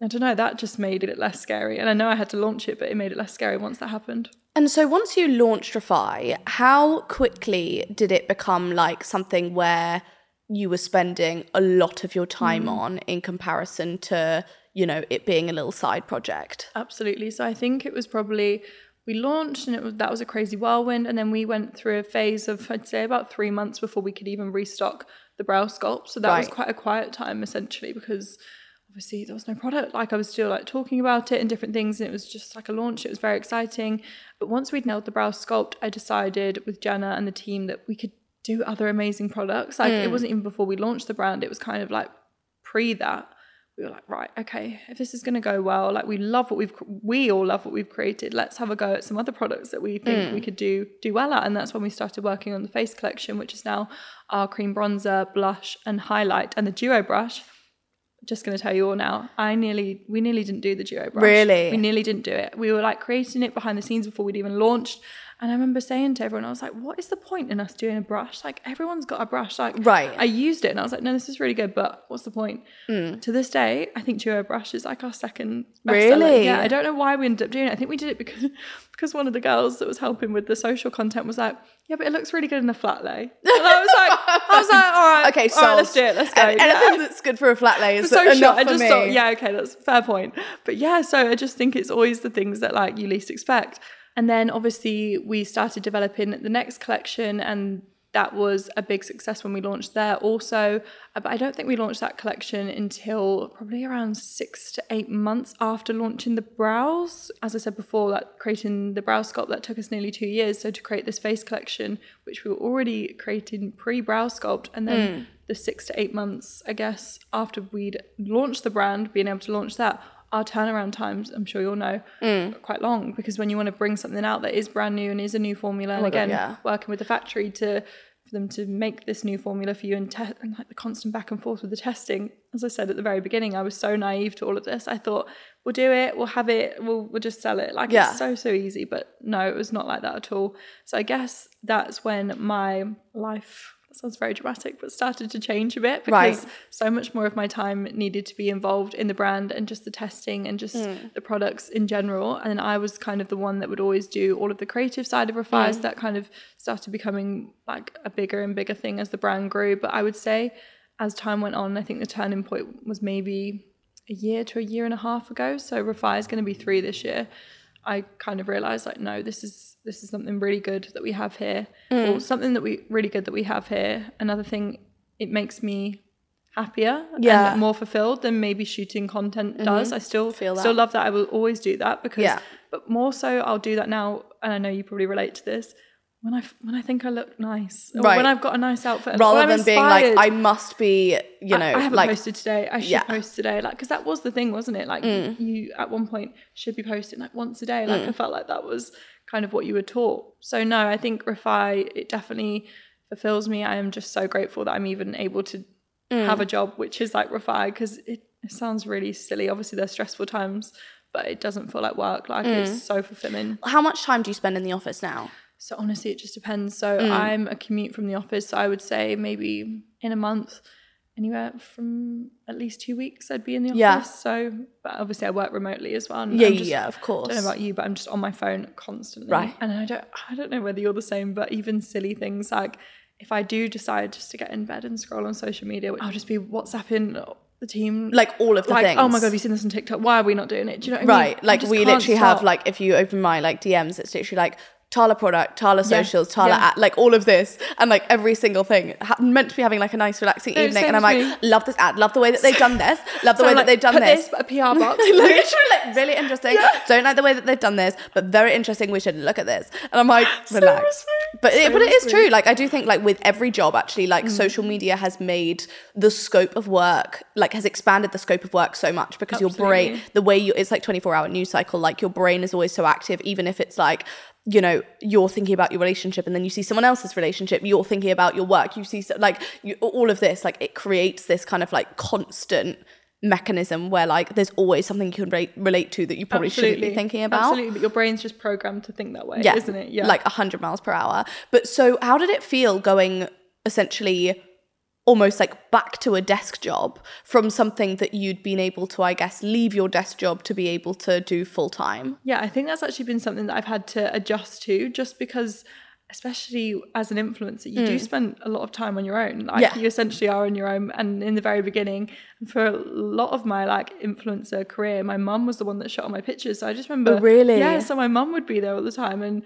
I don't know, that just made it less scary. And I know I had to launch it, but it made it less scary once that happened. And so once you launched Refy, how quickly did it become like something where you were spending a lot of your time Mm. on in comparison to, you know, it being a little side project? Absolutely. So I think it was probably we launched and it was that was a crazy whirlwind, and then we went through a phase of I'd say about three months before we could even restock the brow sculpt. So that was quite a quiet time essentially because obviously there was no product. Like I was still like talking about it and different things, and it was just like a launch. It was very exciting. But once we'd nailed the brow sculpt, I decided with Jenna and the team that we could do other amazing products. Like it mm. wasn't even before we launched the brand; it was kind of like pre that we were like, right, okay, if this is going to go well, like we love what we've, we all love what we've created. Let's have a go at some other products that we think we mm. could do do well at, and that's when we started working on the face collection, which is now our cream bronzer, blush, and highlight, and the duo brush. Just going to tell you all now. I nearly, we nearly didn't do the duo brush. Really? we nearly didn't do it. We were like creating it behind the scenes before we'd even launched. And I remember saying to everyone, I was like, what is the point in us doing a brush? Like, everyone's got a brush. Like, Right. I used it and I was like, no, this is really good, but what's the point? Hmm. To this day, I think Duo Brush is like our second. Really? Yeah, I don't know why we ended up doing it. I think we did it because because one of the girls that was helping with the social content was like, yeah, but it looks really good in a flat lay. And I was like, I was like, all right, Okay, so right, let's do it. Let's go. Anything Yeah that's good for a flat lay is for social. enough I for just me. thought, yeah, okay, that's fair point. But yeah, so I just think it's always the things that like you least expect. And then obviously we started developing the next collection and that was a big success when we launched there also. Uh, But I don't think we launched that collection until probably around six to eight months after launching the brows. As I said before, that creating the brow sculpt that took us nearly two years. So to create this face collection, which we were already creating pre-brow sculpt, and then the six to eight months, I guess, after we'd launched the brand, being able to launch that, our turnaround times, I'm sure you'll know, mm. are quite long because when you want to bring something out that is brand new and is a new formula, oh and my God, again, yeah. working with the factory to for them to make this new formula for you and, te- and like the constant back and forth with the testing. As I said at the very beginning, I was so naive to all of this. I thought we'll do it, we'll have it, we'll we'll just sell it. Like Yeah. it's so so easy, but no, it was not like that at all. So I guess that's when my life that sounds very dramatic, but started to change a bit because Right. so much more of my time needed to be involved in the brand and just the testing and just Hmm. the products in general. And I was kind of the one that would always do all of the creative side of Refy's. Hmm. That kind of started becoming like a bigger and bigger thing as the brand grew. But I would say as time went on, I think the turning point was maybe a year to a year and a half ago. So Refy is going to be three this year. I kind of realized like, no, this is this is something really good that we have here, Mm. or something that we really good that we have here. Another thing, it makes me happier Yeah. and more fulfilled than maybe shooting content does. I still Feel that. still love that. I will always do that because, Yeah. but more so, I'll do that now. And I know you probably relate to this. When I when I think I look nice, or Right. when I've got a nice outfit, Rather than being like. I must be, you know, I, I haven't like posted today. I should Yeah. Mm. post today, like because that was the thing, wasn't it? Like you at one point should be posting like once a day. Like I felt like that was kind of what you were taught. So no, I think Refy it definitely fulfills me. I am just so grateful that I'm even able to Mm. have a job which is like Refy because it, it sounds really silly. Obviously, there's stressful times, but it doesn't feel like work. Like Mm. it's so fulfilling. how much time do you spend in the office now? So honestly, it just depends. So Mm. I'm a commute from the office. So I would say maybe in a month, anywhere from at least two weeks, I'd be in the office. Yeah. So, but obviously, I work remotely as well. Yeah, yeah, just- yeah, of course. I don't know about you, but I'm just on my phone constantly. Right. And I don't, I don't know whether you're the same, but even silly things like if I do decide just to get in bed and scroll on social media, I'll just be WhatsApping the team. Like all of the like, things. oh my god, have you seen this on TikTok? Why are we not doing it? Do you know what I mean? Right. Like we literally have like if you open my like DMs, it's literally like Tala product, Tala Yeah. socials, Tala Yeah. at, like all of this and like every single thing. Ha- meant to be having like a nice relaxing evening, and I'm like, me. love this ad, love the way that they've done this, love the So way I'm that they've done put this. a PR box. literally like really interesting. Don't like the way that they've done this, but very interesting. We should look at this. And I'm like, relax. But it, but it is true. Like I do think like with every job, actually, like Mm. social media has made the scope of work, like has expanded the scope of work so much because your brain, the way you, it's like 24 hour news cycle. Like your brain is always so active, even if it's like. You know, you're thinking about your relationship, and then you see someone else's relationship. You're thinking about your work. You see, so- like, you, all of this, like, it creates this kind of like constant mechanism where like there's always something you can relate, relate to that you probably shouldn't be thinking about. Absolutely, but your brain's just programmed to think that way, yeah, isn't it? Yeah. like 100 miles per hour. But so, how did it feel going essentially almost like back to a desk job from something that you'd been able to, I guess, leave your desk job to be able to do full time? Yeah, I think that's actually been something that I've had to adjust to just because especially as an influencer you do spend a lot of time on your own like Mm. Yeah. you essentially are on your own and in the very beginning for a lot of my like influencer career my mum was the one that shot all my pictures so i just remember Oh, really? yeah so my mum would be there all the time and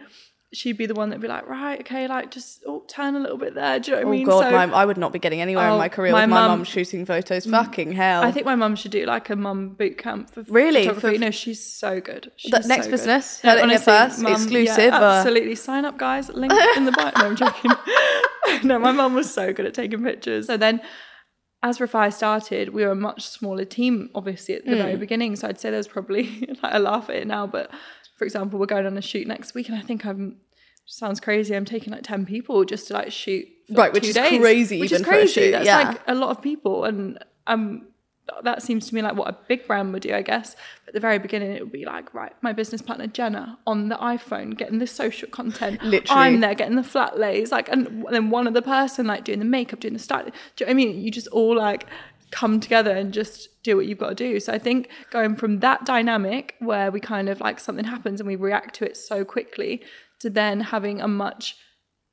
she'd be the one that'd be like right okay like just oh turn a little bit there do you know what Oh i mean Oh god, so my, I would not be getting anywhere in Oh, my career my with my mum- mum shooting photos. Fucking hell! I think my mum should do like a mum boot camp for Really? photography. For- no, she's so good. She's next so good. business? Heard it here first? Exclusive, Yeah, uh, absolutely. Sign up, guys. Link in the bio. No, I'm joking. no, my mum was so good at taking pictures. So then, as Refy started, we were a much smaller team, obviously at the Hmm. very beginning. So I'd say there's probably like I laugh at it now, but for example, we're going on a shoot next week, and I think I'm. Sounds crazy. I'm taking like ten people just to like shoot, for, Right, like, which is days, crazy Which even is crazy. shoot, That's yeah. like a lot of people, and um, that seems to me like what a big brand would do, I guess. At the very beginning, it would be like, right, my business partner Jenna on the iPhone getting the social content. Literally. I'm there getting the flat lays, like, and then one other person like doing the makeup, doing the styling. Do you know what I mean? You just all like come together and just do what you've got to do. So I think going from that dynamic where we kind of like something happens and we react to it so quickly to then having a much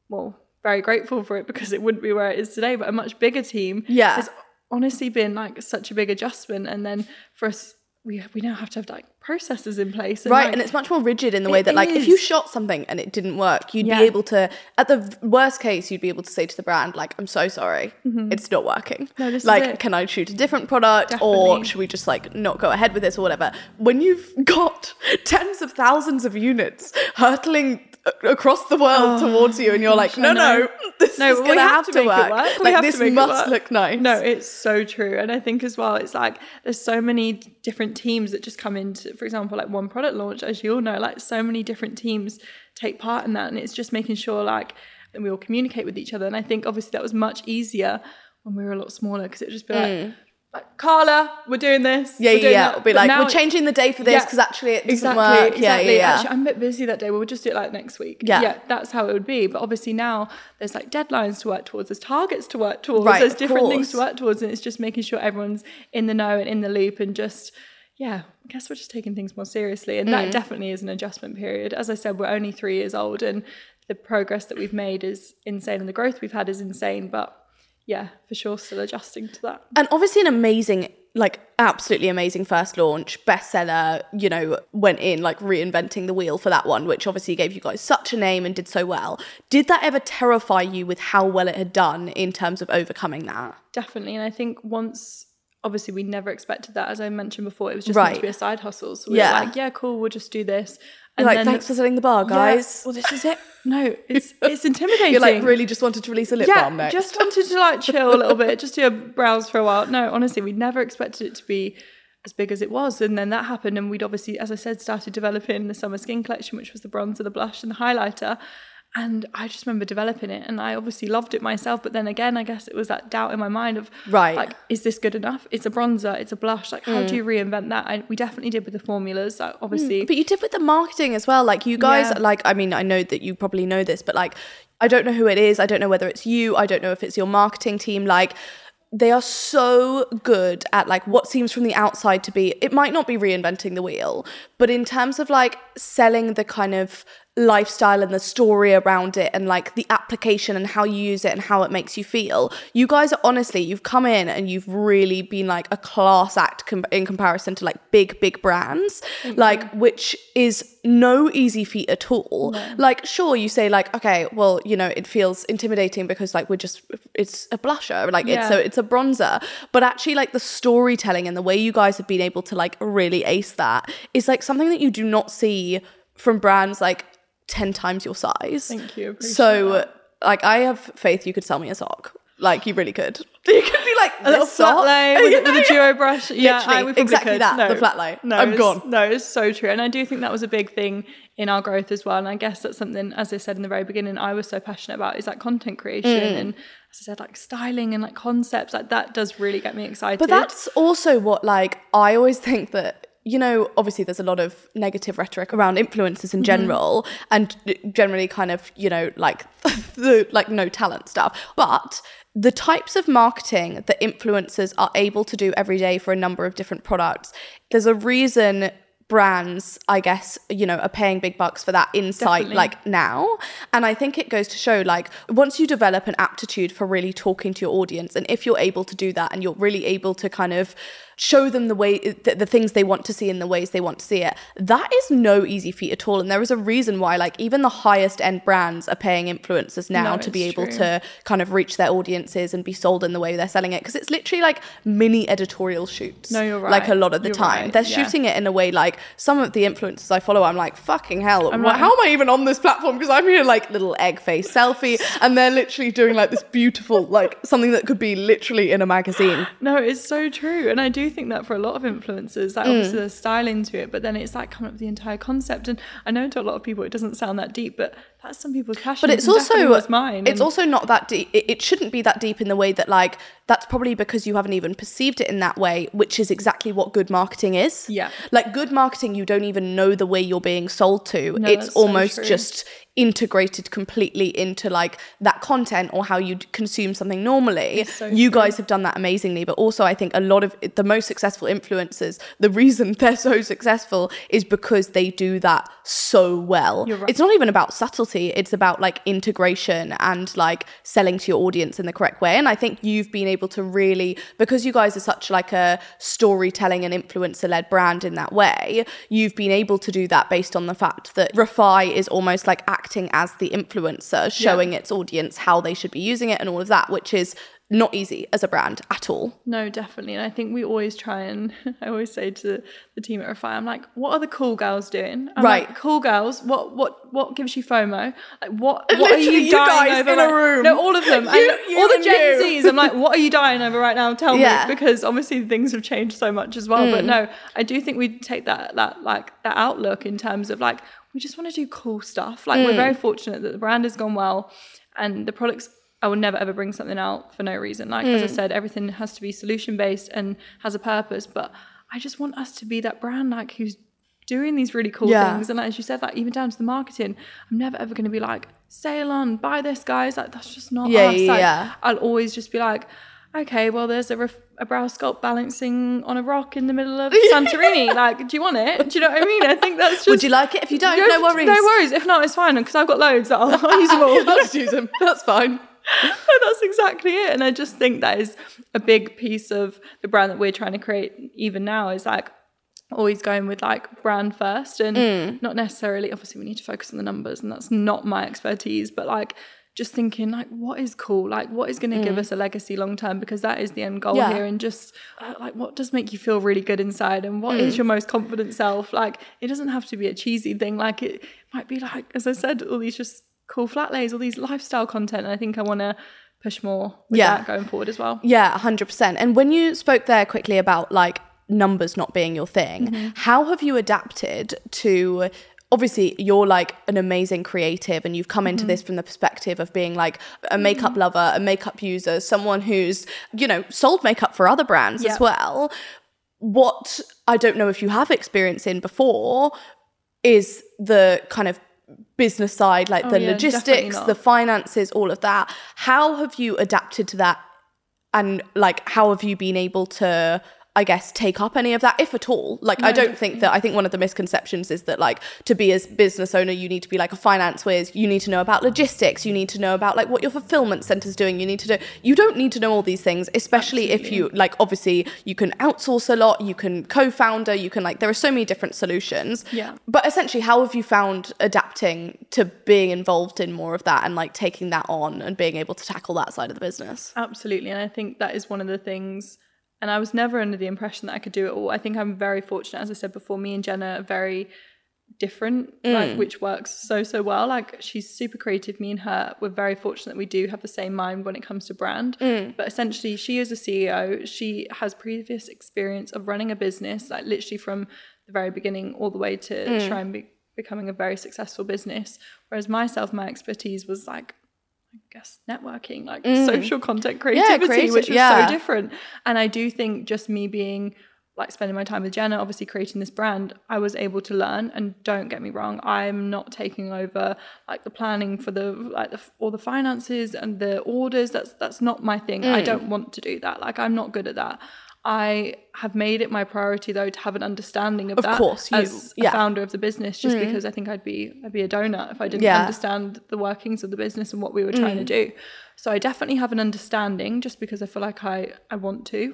well, very grateful for it because it wouldn't be where it is today, but a much bigger team Yeah. has honestly been like such a big adjustment. And then for us, we we now have to have like processes in place. And right like, and it's much more rigid in the way that like if you shot something and it didn't work you'd Yeah. be able to at the worst case you'd be able to say to the brand like i'm so sorry it's not working Mm-hmm. No, this is like it. can i shoot a different product or should we just like not go ahead with this or whatever when you've got tens of thousands of units hurtling across the world towards you and you're oh, like no Oh, no this no, is we gonna have, have to to work, work. We like have this to make it must look nice No, it's so true. And I think as well, it's like there's so many different teams that just come into, for example, like one product launch, as you all know, like so many different teams take part in that. And it's just making sure like that we all communicate with each other. And I think obviously that was much easier when we were a lot smaller because it just be like, mm. Like, Carla, we're doing this. Yeah we're yeah doing yeah that." it'll be But like we're changing the day for this Yeah, because actually it doesn't exactly, work Exactly. yeah yeah yeah Actually, I'm a bit busy that day. We'll just do it like next week. Yeah. that's how it would be. But obviously now there's like deadlines to work towards, there's targets to work towards, Right, there's different things to work towards, and it's just making sure everyone's in the know and in the loop and just. Yeah, I guess we're just taking things more seriously. And Mm. that definitely is an adjustment period. As I said, we're only three years old and the progress that we've made is insane and the growth we've had is insane. But yeah, for sure, still adjusting to that. and obviously an amazing like absolutely amazing first launch bestseller you know went in like reinventing the wheel for that one which obviously gave you guys such a name and did so well did that ever terrify you with how well it had done in terms of overcoming that Definitely. And I think once, obviously, we never expected that. As I mentioned before, it was just meant to be a side hustle. So we Yeah. were like, yeah, cool, we'll just do this. You're like thanks for setting the bar Yeah, guys well, this is it. No, it's it's intimidating. you're like really just wanted to release a lip yeah, balm next just wanted to like chill a little bit, just do a browse for a while. No, honestly, we never expected it to be as big as it was. And then that happened, and we'd obviously, as I said, started developing the summer skin collection, which was the bronzer, the blush, and the highlighter. And I just remember developing it, and I obviously loved it myself. But then again, I guess it was that doubt in my mind of Right. like, is this good enough? It's a bronzer, it's a blush. Like, how do mm. you reinvent that? And we definitely did with the formulas. Like, mm, obviously, But you did with the marketing as well. Like you guys, Yeah. like I mean, I know that you probably know this, but like I don't know who it is. I don't know whether it's you. I don't know if it's your marketing team. Like they are so good at like what seems from the outside to be. It might not be reinventing the wheel, but in terms of like selling the kind of lifestyle and the story around it and like the application and how you use it and how it makes you feel. You guys are honestly, you've come in and you've really been like a class act com- in comparison to like big, big brands, like which is no easy feat at all. Like, sure, you say like, okay, well, you know, it feels intimidating because like we're just, it's a blusher, like it's Yeah. a, it's a bronzer, but actually like the storytelling and the way you guys have been able to like really ace that is like something that you do not see from brands like 10 times your size. Thank you, So, that. like, I have faith you could sell me a sock. Like, you really could. You could be like, a little "This flat sock?" lay with, with a duo brush. Yeah, I, we exactly could. that, No, the flat lay. No, I'm gone. No, it's so true, and I do think that was a big thing in our growth as well. And I guess that's something, as I said in the very beginning, I was so passionate about is that content creation Mm. and as I said, like styling and like concepts, like that does really get me excited. But that's also what like I always think that you know obviously there's a lot of negative rhetoric around influencers in mm-hmm. general and generally kind of you know like the like no talent stuff. But the types of marketing that influencers are able to do every day for a number of different products there's a reason brands i guess you know are paying big bucks for that insight Definitely. like now. And i think it goes to show like once you develop an aptitude for really talking to your audience and if you're able to do that and you're really able to kind of show them the way the, the things they want to see in the ways they want to see it. That is no easy feat at all. And there is a reason why like even the highest end brands are paying influencers now No, to be able true. to kind of reach their audiences and be sold in the way they're selling it. Because it's literally like mini editorial shoots No, you're right like a lot of the You're time. right, they're yeah. shooting it in a way like some of the influencers i follow i'm like fucking hell I'm wha- like- how am i even on this platform? Because i'm here like little egg face selfie and they're literally doing like this beautiful like something that could be literally in a magazine. No, it's so true. And I do think that for a lot of influencers, like Mm. obviously there's styling to it, but then it's like coming up with the entire concept. And I know to a lot of people it doesn't sound that deep, but that's some people's passion. but it's also mine. it's and- also not that deep it, it shouldn't be that deep in the way that like that's probably because you haven't even perceived it in that way which is exactly what good marketing is Yeah. like good marketing you don't even know the way you're being sold to No, it's that's so almost just integrated completely into like that content or how you consume something normally so you true. guys have done that amazingly but also i think a lot of the most successful influencers the reason they're so successful is because they do that so well right. it's not even about subtlety it's about like integration and like selling to your audience in the correct way and i think you've been able to really because you guys are such like a storytelling and influencer led brand in that way you've been able to do that based on the fact that Refy is almost like acting as the influencer showing its audience how they should be using it and all of that which is not easy as a brand at all No, definitely. And I think we always try and I always say to the team at Refy, I'm like, what are the cool girls doing? I'm Right. Like, cool girls, what what what gives you FOMO? Like what what are you you dying over? in a room. No, all of them. You- and you all the Gen you. Zs, I'm like, what are you dying over right now? Tell Yeah. me. Because obviously things have changed so much as well. Mm. But no, I do think we take that that like that outlook in terms of like we just want to do cool stuff. Like Mm. we're very fortunate that the brand has gone well and the products I will never ever bring something out for no reason. Like Mm. as I said, everything has to be solution based and has a purpose. But I just want us to be that brand like who's doing these really cool Yeah. things. And as you said, like even down to the marketing, I'm never ever going to be like sale on, buy this, guys. Like that's just not Yeah, us. yeah, Like, yeah. I'll always just be like. Okay, well, there's a, ref- a brow sculpt balancing on a rock in the middle of Santorini. like, do you want it? Do you know what I mean? I think that's just. would you like it if you don't no worries No worries. If not, it's fine because I've got loads that I'll, I'll use them all. I'll just use them that's fine That's exactly it. And I just think that is a big piece of the brand that we're trying to create even now is like always going with like brand first and Mm. not necessarily obviously we need to focus on the numbers and that's not my expertise, but like just thinking like what is cool like what is going to give us a legacy long term because that is the end goal Mm. Yeah. here and just uh, like what does make you feel really good inside and what Mm. is your most confident self like it doesn't have to be a cheesy thing like it might be like as i said all these just cool flat lays all these lifestyle content and i think i want to push more with Yeah. that going forward as well Yeah, 100%. And when you spoke there quickly about like numbers not being your thing, Mm-hmm. how have you adapted to obviously you're like an amazing creative and you've come into Mm-hmm. this from the perspective of being like a makeup lover, a makeup user, someone who's, you know, sold makeup for other brands Yeah. as well. What I don't know if you have experience in before is the kind of business side, like Oh, the yeah, logistics, the finances, all of that. How have you adapted to that and like how have you been able to i guess take up any of that if at all like i don't think that i think one of the misconceptions is that like to be a business owner you need to be like a finance whiz you need to know about logistics you need to know about like what your fulfillment center's doing you need to do you don't need to know all these things especially if you like obviously you can outsource a lot you can co-founder you can like there are so many different solutions Yeah. but essentially how have you found adapting to being involved in more of that and like taking that on and being able to tackle that side of the business Absolutely. And I think that is one of the things. And I was never under the impression that I could do it all. I think I'm very fortunate. As I said before, me and Jenna are very different, like mm. which works so, so well. Like she's super creative. Me and her, we're very fortunate that we do have the same mind when it comes to brand. Mm. But essentially, she is a CEO. She has previous experience of running a business, like literally from the very beginning all the way to mm. try and be becoming a very successful business. Whereas myself, my expertise was like I guess networking, like social content creativity, creative- which was yeah. so different. And I do think just me being like spending my time with Jenna, obviously creating this brand, I was able to learn. And don't get me wrong, I'm not taking over like the planning for the like the, all the finances and the orders. That's that's not my thing. Mm. I don't want to do that. Like I'm not good at that. I have made it my priority though to have an understanding of, Of that course, you- as yeah. a founder of the business, just mm. because I think I'd be I'd be a donut if I didn't Yeah. understand the workings of the business and what we were trying to mm. do. So I definitely have an understanding just because I feel like I I want to,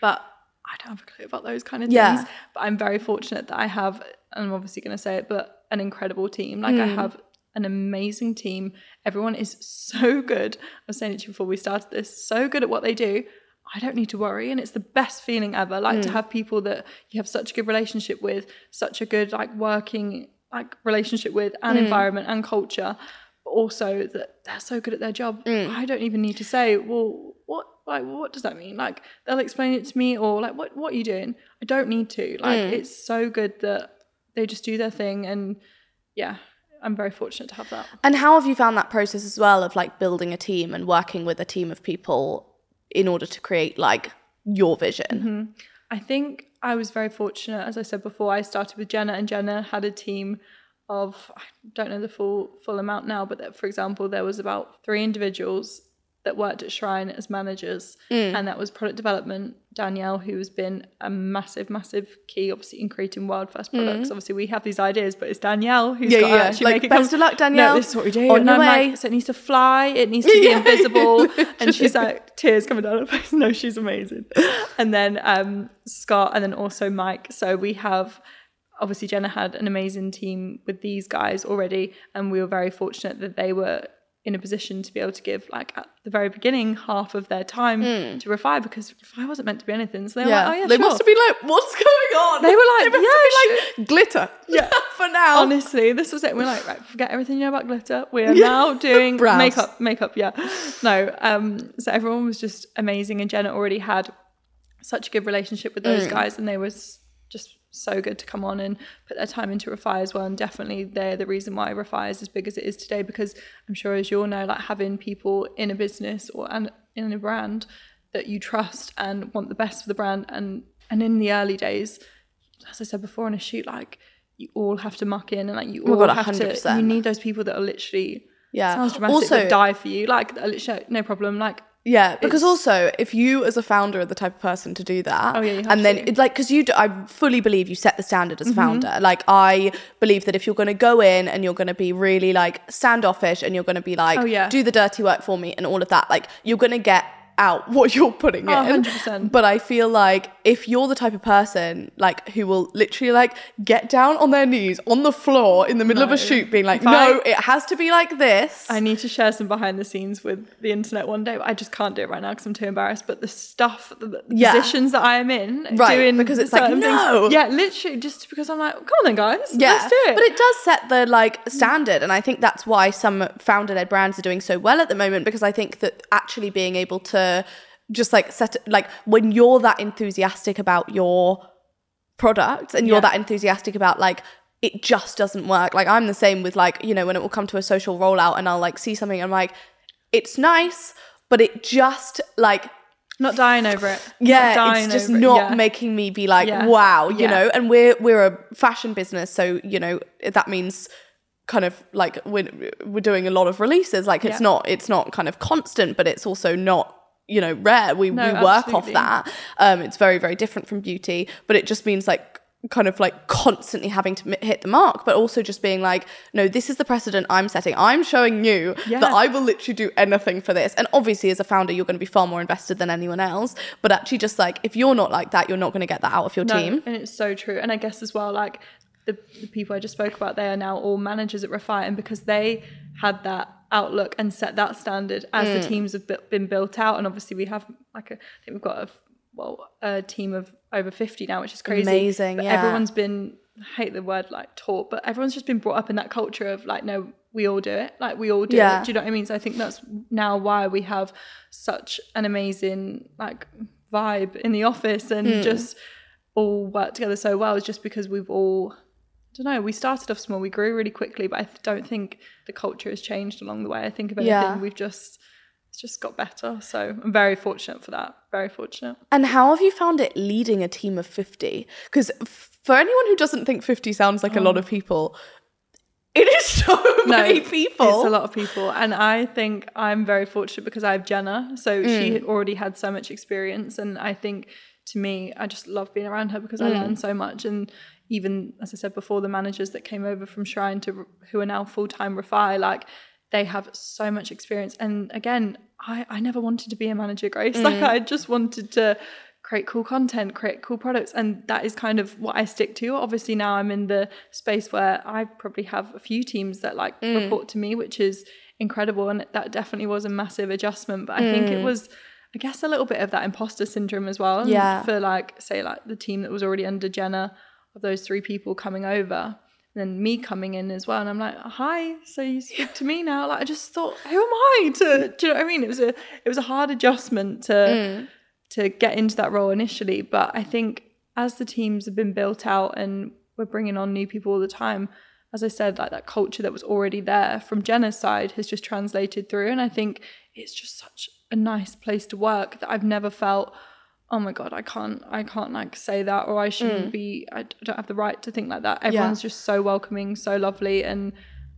but I don't have a clue about those kind of Yeah. things. But I'm very fortunate that I have, and I'm obviously going to say it, but an incredible team. Like I mm. have an amazing team. Everyone is so good. I was saying it to you before we started this, so good at what they do. I don't need to worry, and it's the best feeling ever. Like to hmm. have people that you have such a good relationship with, such a good like working like relationship with, and hmm. environment and culture, but also that they're so good at their job. Hmm. I don't even need to say, well, what like what does that mean? Like they'll explain it to me, or like what what are you doing? I don't need to. Like it's so good that they just do their thing, and yeah, I'm very fortunate to have that. And how have you found that process as well of like building a team and working with a team of people in order to create like your vision? Mm-hmm. I think I was very fortunate, as I said before. I started with Jenna, and Jenna had a team of I don't know the full full amount now, but that, for example, there was about three individuals that worked at Shrine as managers, Mm. and that was product development. Danielle, who has been a massive, massive key, obviously in creating world first products. Obviously, we have these ideas, but it's Danielle who's Mm. Yeah, got to yeah. actually Like, make it best come- of luck, Danielle. No, this is what we do. On and I'm way. like, so it needs to fly. It needs to be Yeah, invisible. And she's like, tears coming down her face. No, she's amazing. And then um, Scott, and then also Mike. So we have obviously Jenna had an amazing team with these guys already, and we were very fortunate that they were in a position to be able to give like at the very beginning half of their time to Refy because Refy wasn't meant to be anything. So they were like, oh yeah, they sure. must have been like, "What's going on?" They were like, they "Yeah, like glitter." Yeah. for now. Honestly, this was it. We're like, right, forget everything you know about glitter. We are now doing makeup. Makeup, yeah. No, um, so everyone was just amazing, and Jenna already had such a good relationship with those guys, and they was just so good to come on and put their time into Refy as well. And definitely, they're the reason why Refy is as big as it is today. Because I'm sure, as you all know, like having people in a business or and in a brand that you trust and want the best for the brand, and and in the early days, as I said before on a shoot, like you all have to muck in and like you Oh all my God, have to. 100%. You need those people that are literally Yeah. sounds dramatic, Also- die for you. Like literally no problem. Like Yeah, because also if you as a founder are the type of person to do that, Oh, yeah, you have and then to. Mm-hmm. it, like because you, do, I fully believe you set the standard as a founder. Like I believe that if you're going to go in and you're going to be really like standoffish and you're going to be like, Oh, yeah. do the dirty work for me and all of that, like you're going to get out what you're putting Oh, in. 100%. But I feel like if you're the type of person like who will literally like get down on their knees on the floor in the middle of a shoot, being like, If no, I- it has to be like this. I need to share some behind the scenes with the internet one day. But I just can't do it right now because I'm too embarrassed. But the stuff, the, the Yeah. positions that I am in, Right, doing because it's like, certain things- no. yeah, literally, just because I'm like, come on then, guys, Yeah, let's do it. but it does set the like standard, and I think that's why some founder-led brands are doing so well at the moment because I think that actually being able to just like set like when you're that enthusiastic about your product and you're Yeah. that enthusiastic about like it just doesn't work. Like I'm the same with like you know when it will come to a social rollout and I'll like see something and I'm like it's nice, but it just like not dying over it. Yeah, it's just over it, not yeah. making me be like, Yeah. wow, you Yeah. know. And we're we're a fashion business, so you know that means kind of like we're we're doing a lot of releases. Like it's not it's not kind of constant, but it's also not you know rare. We No, we work off that. Um, it's very very different from beauty, but it just means like kind of like constantly having to hit the mark but also just being like no this is the precedent i'm setting i'm showing you Yeah. that i will literally do anything for this. And obviously, as a founder, you're going to be far more invested than anyone else. But actually, just like if you're not like that, you're not going to get that out of your No, team. And it's so true. And I guess as well, like the, the people I just spoke about, they are now all managers at Refy. And because they had that outlook and set that standard as Mm. the teams have been built out. And obviously, we have like a, I think we've got a, well, a team of over 50 now, which is crazy. Amazing, But yeah. everyone's been, I hate the word like taught, but everyone's just been brought up in that culture of like, no, we all do it. Like we all do Yeah. it. Do you know what I mean? So I think that's now why we have such an amazing like vibe in the office and Hmm. just all work together so well is just because we've all I don't know. We started off small. We grew really quickly, but I don't think the culture has changed along the way. I think if anything, Yeah. we've just it's just got better. So I'm very fortunate for that. Very fortunate. And how have you found it leading a team of 50? Because for anyone who doesn't think 50 sounds like a lot oh. of people, it is so many people. It's a lot of people. And I think I'm very fortunate because I have Jenna. So she mm. already had so much experience. And I think to me, I just love being around her because I mm. learn so much. And even, as I said before, the managers that came over from Shrine to who are now full time Refy, like they have so much experience. And again, I, I never wanted to be a manager, Grace. Like mm. I just wanted to create cool content, create cool products. And that is kind of what I stick to. Obviously, now I'm in the space where I probably have a few teams that like mm. report to me, which is incredible. And that definitely was a massive adjustment. But I think it mm. was, I guess, a little bit of that imposter syndrome as well. Yeah. For like, say, like the team that was already under Jenna, of those three people coming over. And then me coming in as well, and I'm like, "Hi, so you speak to me now?" Like, I just thought, "Who am I to?" Do you know what I mean? It was a, it was a hard adjustment to mm. to get into that role initially. But I think as the teams have been built out and we're bringing on new people all the time, as I said, like that culture that was already there from Jenna's side has just translated through. And I think it's just such a nice place to work that I've never felt, oh my God, I can't, I can't like say that or I shouldn't mm. be, i don't have the right to think like that. Everyone's just so welcoming, so lovely. And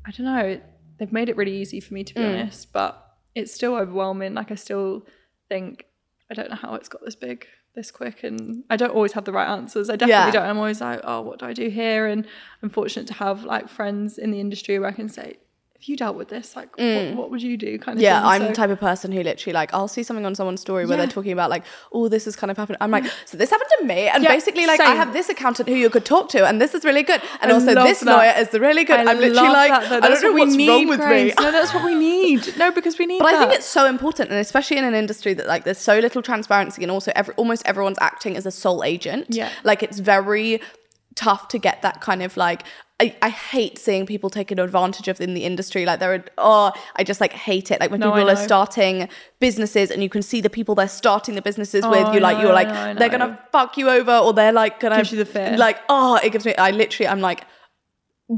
I don't know, they've made it really easy for me to be mm. honest, but it's still overwhelming. Like I still think I don't know how it's got this big this quick and I don't always have the right answers. I definitely Yeah. don't. I'm always like, oh, what do I do here? And I'm fortunate to have like friends in the industry where I can say, if you dealt with this, like what, what would you do? Kind of Mm. Yeah, thing. I'm So- the type of person who literally like I'll see something on someone's story where Yeah. they're talking about like, oh, this has kind of happened. I'm like, so this happened to me, and Yeah, basically like I have this accountant who you could talk to, and this is really good, and I also this that. lawyer is the really good. I I'm literally like, that. I That's don't know what we what's need, wrong with Grace. me. No, that's what we need. No, because we need But that. I think it's so important, and especially in an industry that like there's so little transparency, and also every, almost everyone's acting as a sole agent. Yeah. like it's very tough to get that kind of like. I, I hate seeing people taken advantage of in the industry. Like there are, oh, I just like hate it. Like when No, people are starting businesses and you can see the people they're starting the businesses with. I You like, know, you're like, know, they're gonna fuck you over, or they're like gonna Gives you the fear. Like, oh, it gives me. I literally, I'm like.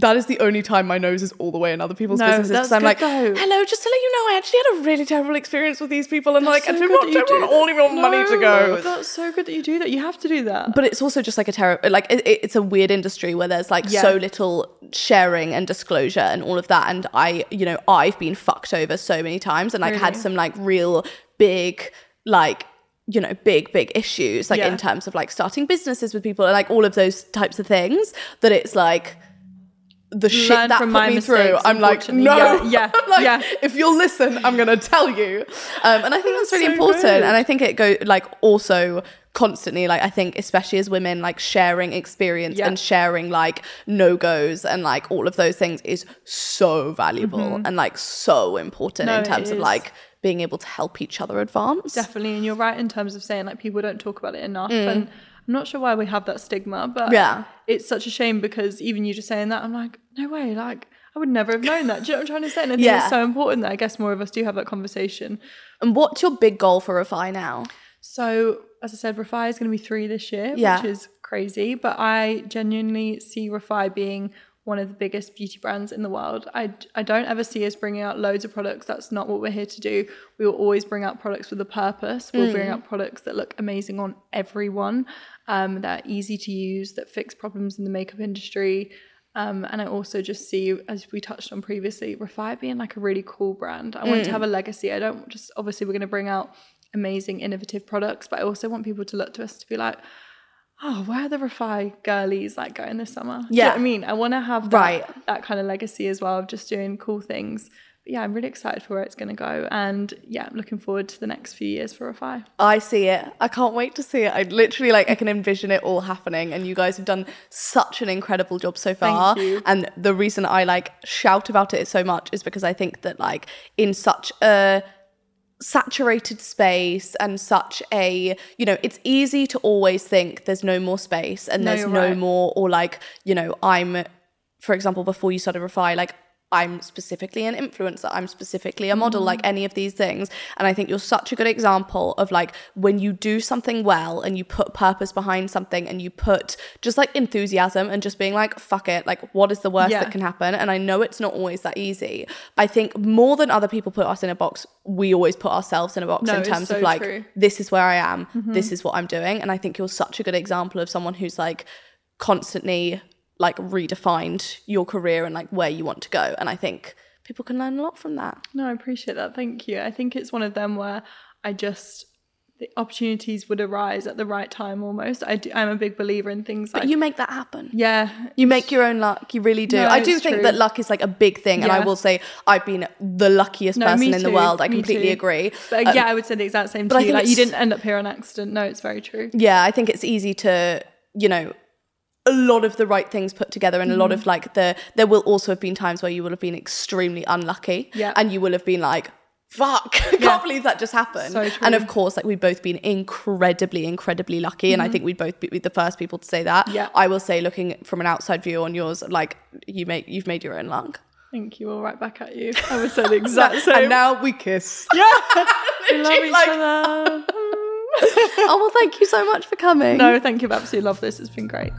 That is the only time my nose is all the way in other people's No, businesses. 'cause that's I'm good like, though. hello, just to let you know, I actually had a really terrible experience with these people, and like, I so don't good want, that you don't want all of your money to go. That's so good that you do that. You have to do that. But it's also just like a terrible, like it, it- it's a weird industry where there's like Yeah. so little sharing and disclosure and all of that. And I, you know, I've been fucked over so many times and like had some like real big, like, you know, big, big issues, like Yeah. in terms of like starting businesses with people and like all of those types of things that it's like, the shit Learn that put me through, I'm like, no, Yeah, yeah, like, yeah. if you'll listen, I'm gonna tell you. Um, and I think that's, That's really so important. good. And I think it go like also constantly, like I think especially as women, like sharing experience Yeah. and sharing like no goes and like all of those things is so valuable and like so important Mm-hmm. No, in terms of like being able to help each other advance. Definitely, and you're right in terms of saying like people don't talk about it enough, and I'm not sure why we have that stigma, but Mm. Yeah. it's such a shame because even you just saying that, I'm like, no way, like I would never have known that. Do you know what I'm trying to say? And I think Yeah. it's so important that I guess more of us do have that conversation. And what's your big goal for Refy now? So, as I said, Refy is going to be three this year, Yeah. which is crazy. But I genuinely see Refy being one of the biggest beauty brands in the world. I, I don't ever see us bringing out loads of products. That's not what we're here to do. We will always bring out products with a purpose. We'll bring out products that look amazing on everyone, um, that are easy to use, that fix problems in the makeup industry. Um, and I also just see, as we touched on previously, Refy being like a really cool brand. I want to have a legacy. I don't just, obviously, we're going to bring out amazing, innovative products, but I also want people to look to us to be like, oh, where are the Refy girlies like going this summer? Do you know Yeah. I mean? I want to have that, Right. that kind of legacy as well of just doing cool things. Yeah, I'm really excited for where it's going to go. And yeah, I'm looking forward to the next few years for Refy. I see it. I can't wait to see it. I literally like I can envision it all happening and you guys have done such an incredible job so far. you. And the reason I like shout about it so much is because I think that like in such a saturated space and such a you know it's easy to always think there's no more space and No, there's no right. more or like you know i'm for example before you started Refy like I'm specifically an influencer, I'm specifically a model, like any of these things. And I think you're such a good example of like when you do something well and you put purpose behind something and you put just like enthusiasm and just being like, fuck it, like what is the worst Yeah. that can happen? And I know it's not always that easy. I think more than other people put us in a box, we always put ourselves in a box No, in terms so of like, true. Mm-hmm. this is where I am, this is what I'm doing. And I think you're such a good example of someone who's like constantly like redefined your career and like where you want to go. And I think people can learn a lot from that. No, I appreciate that. Thank you. I think it's one of them where I just the opportunities would arise at the right time almost. I do, I'm a big believer in things like But you make that happen. yeah, You make your own luck. You really do. No, I do think true. that luck is like a big thing. And I will say I've been the luckiest No, person in the world. I me completely too. agree. But Um, yeah, I would say the exact same but to I you. Like you didn't end up here on accident. No, it's very true. yeah, I think it's easy to, you know, a lot of the right things put together and a lot Mm-hmm. of like the there will also have been times where you will have been extremely unlucky. Yeah. And you will have been like, fuck, I Yeah. can't believe that just happened. So And. Mm-hmm. of course, like we've both been incredibly, incredibly lucky. And I think we'd both be the first people to say that. Yeah. I will say looking from an outside view on yours, like you make you've made your own luck. Thank you. All right back at you. I would say the exact same. and now we kiss. yeah, we love each like- other. oh well thank you so much for coming. no, thank you. I've absolutely loved this. It's been great.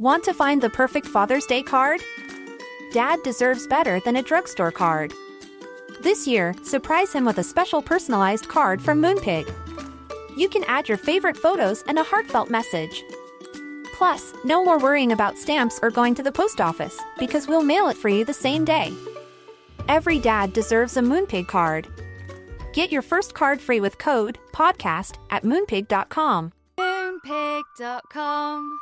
Want to find the perfect Father's Day card? Dad deserves better than a drugstore card. This year, surprise him with a special personalized card from Moonpig. You can add your favorite photos and a heartfelt message. Plus, no more worrying about stamps or going to the post office because we'll mail it for you the same day. Every dad deserves a Moonpig card. Get your first card free with code PODCAST at moonpig.com. Moonpig.com.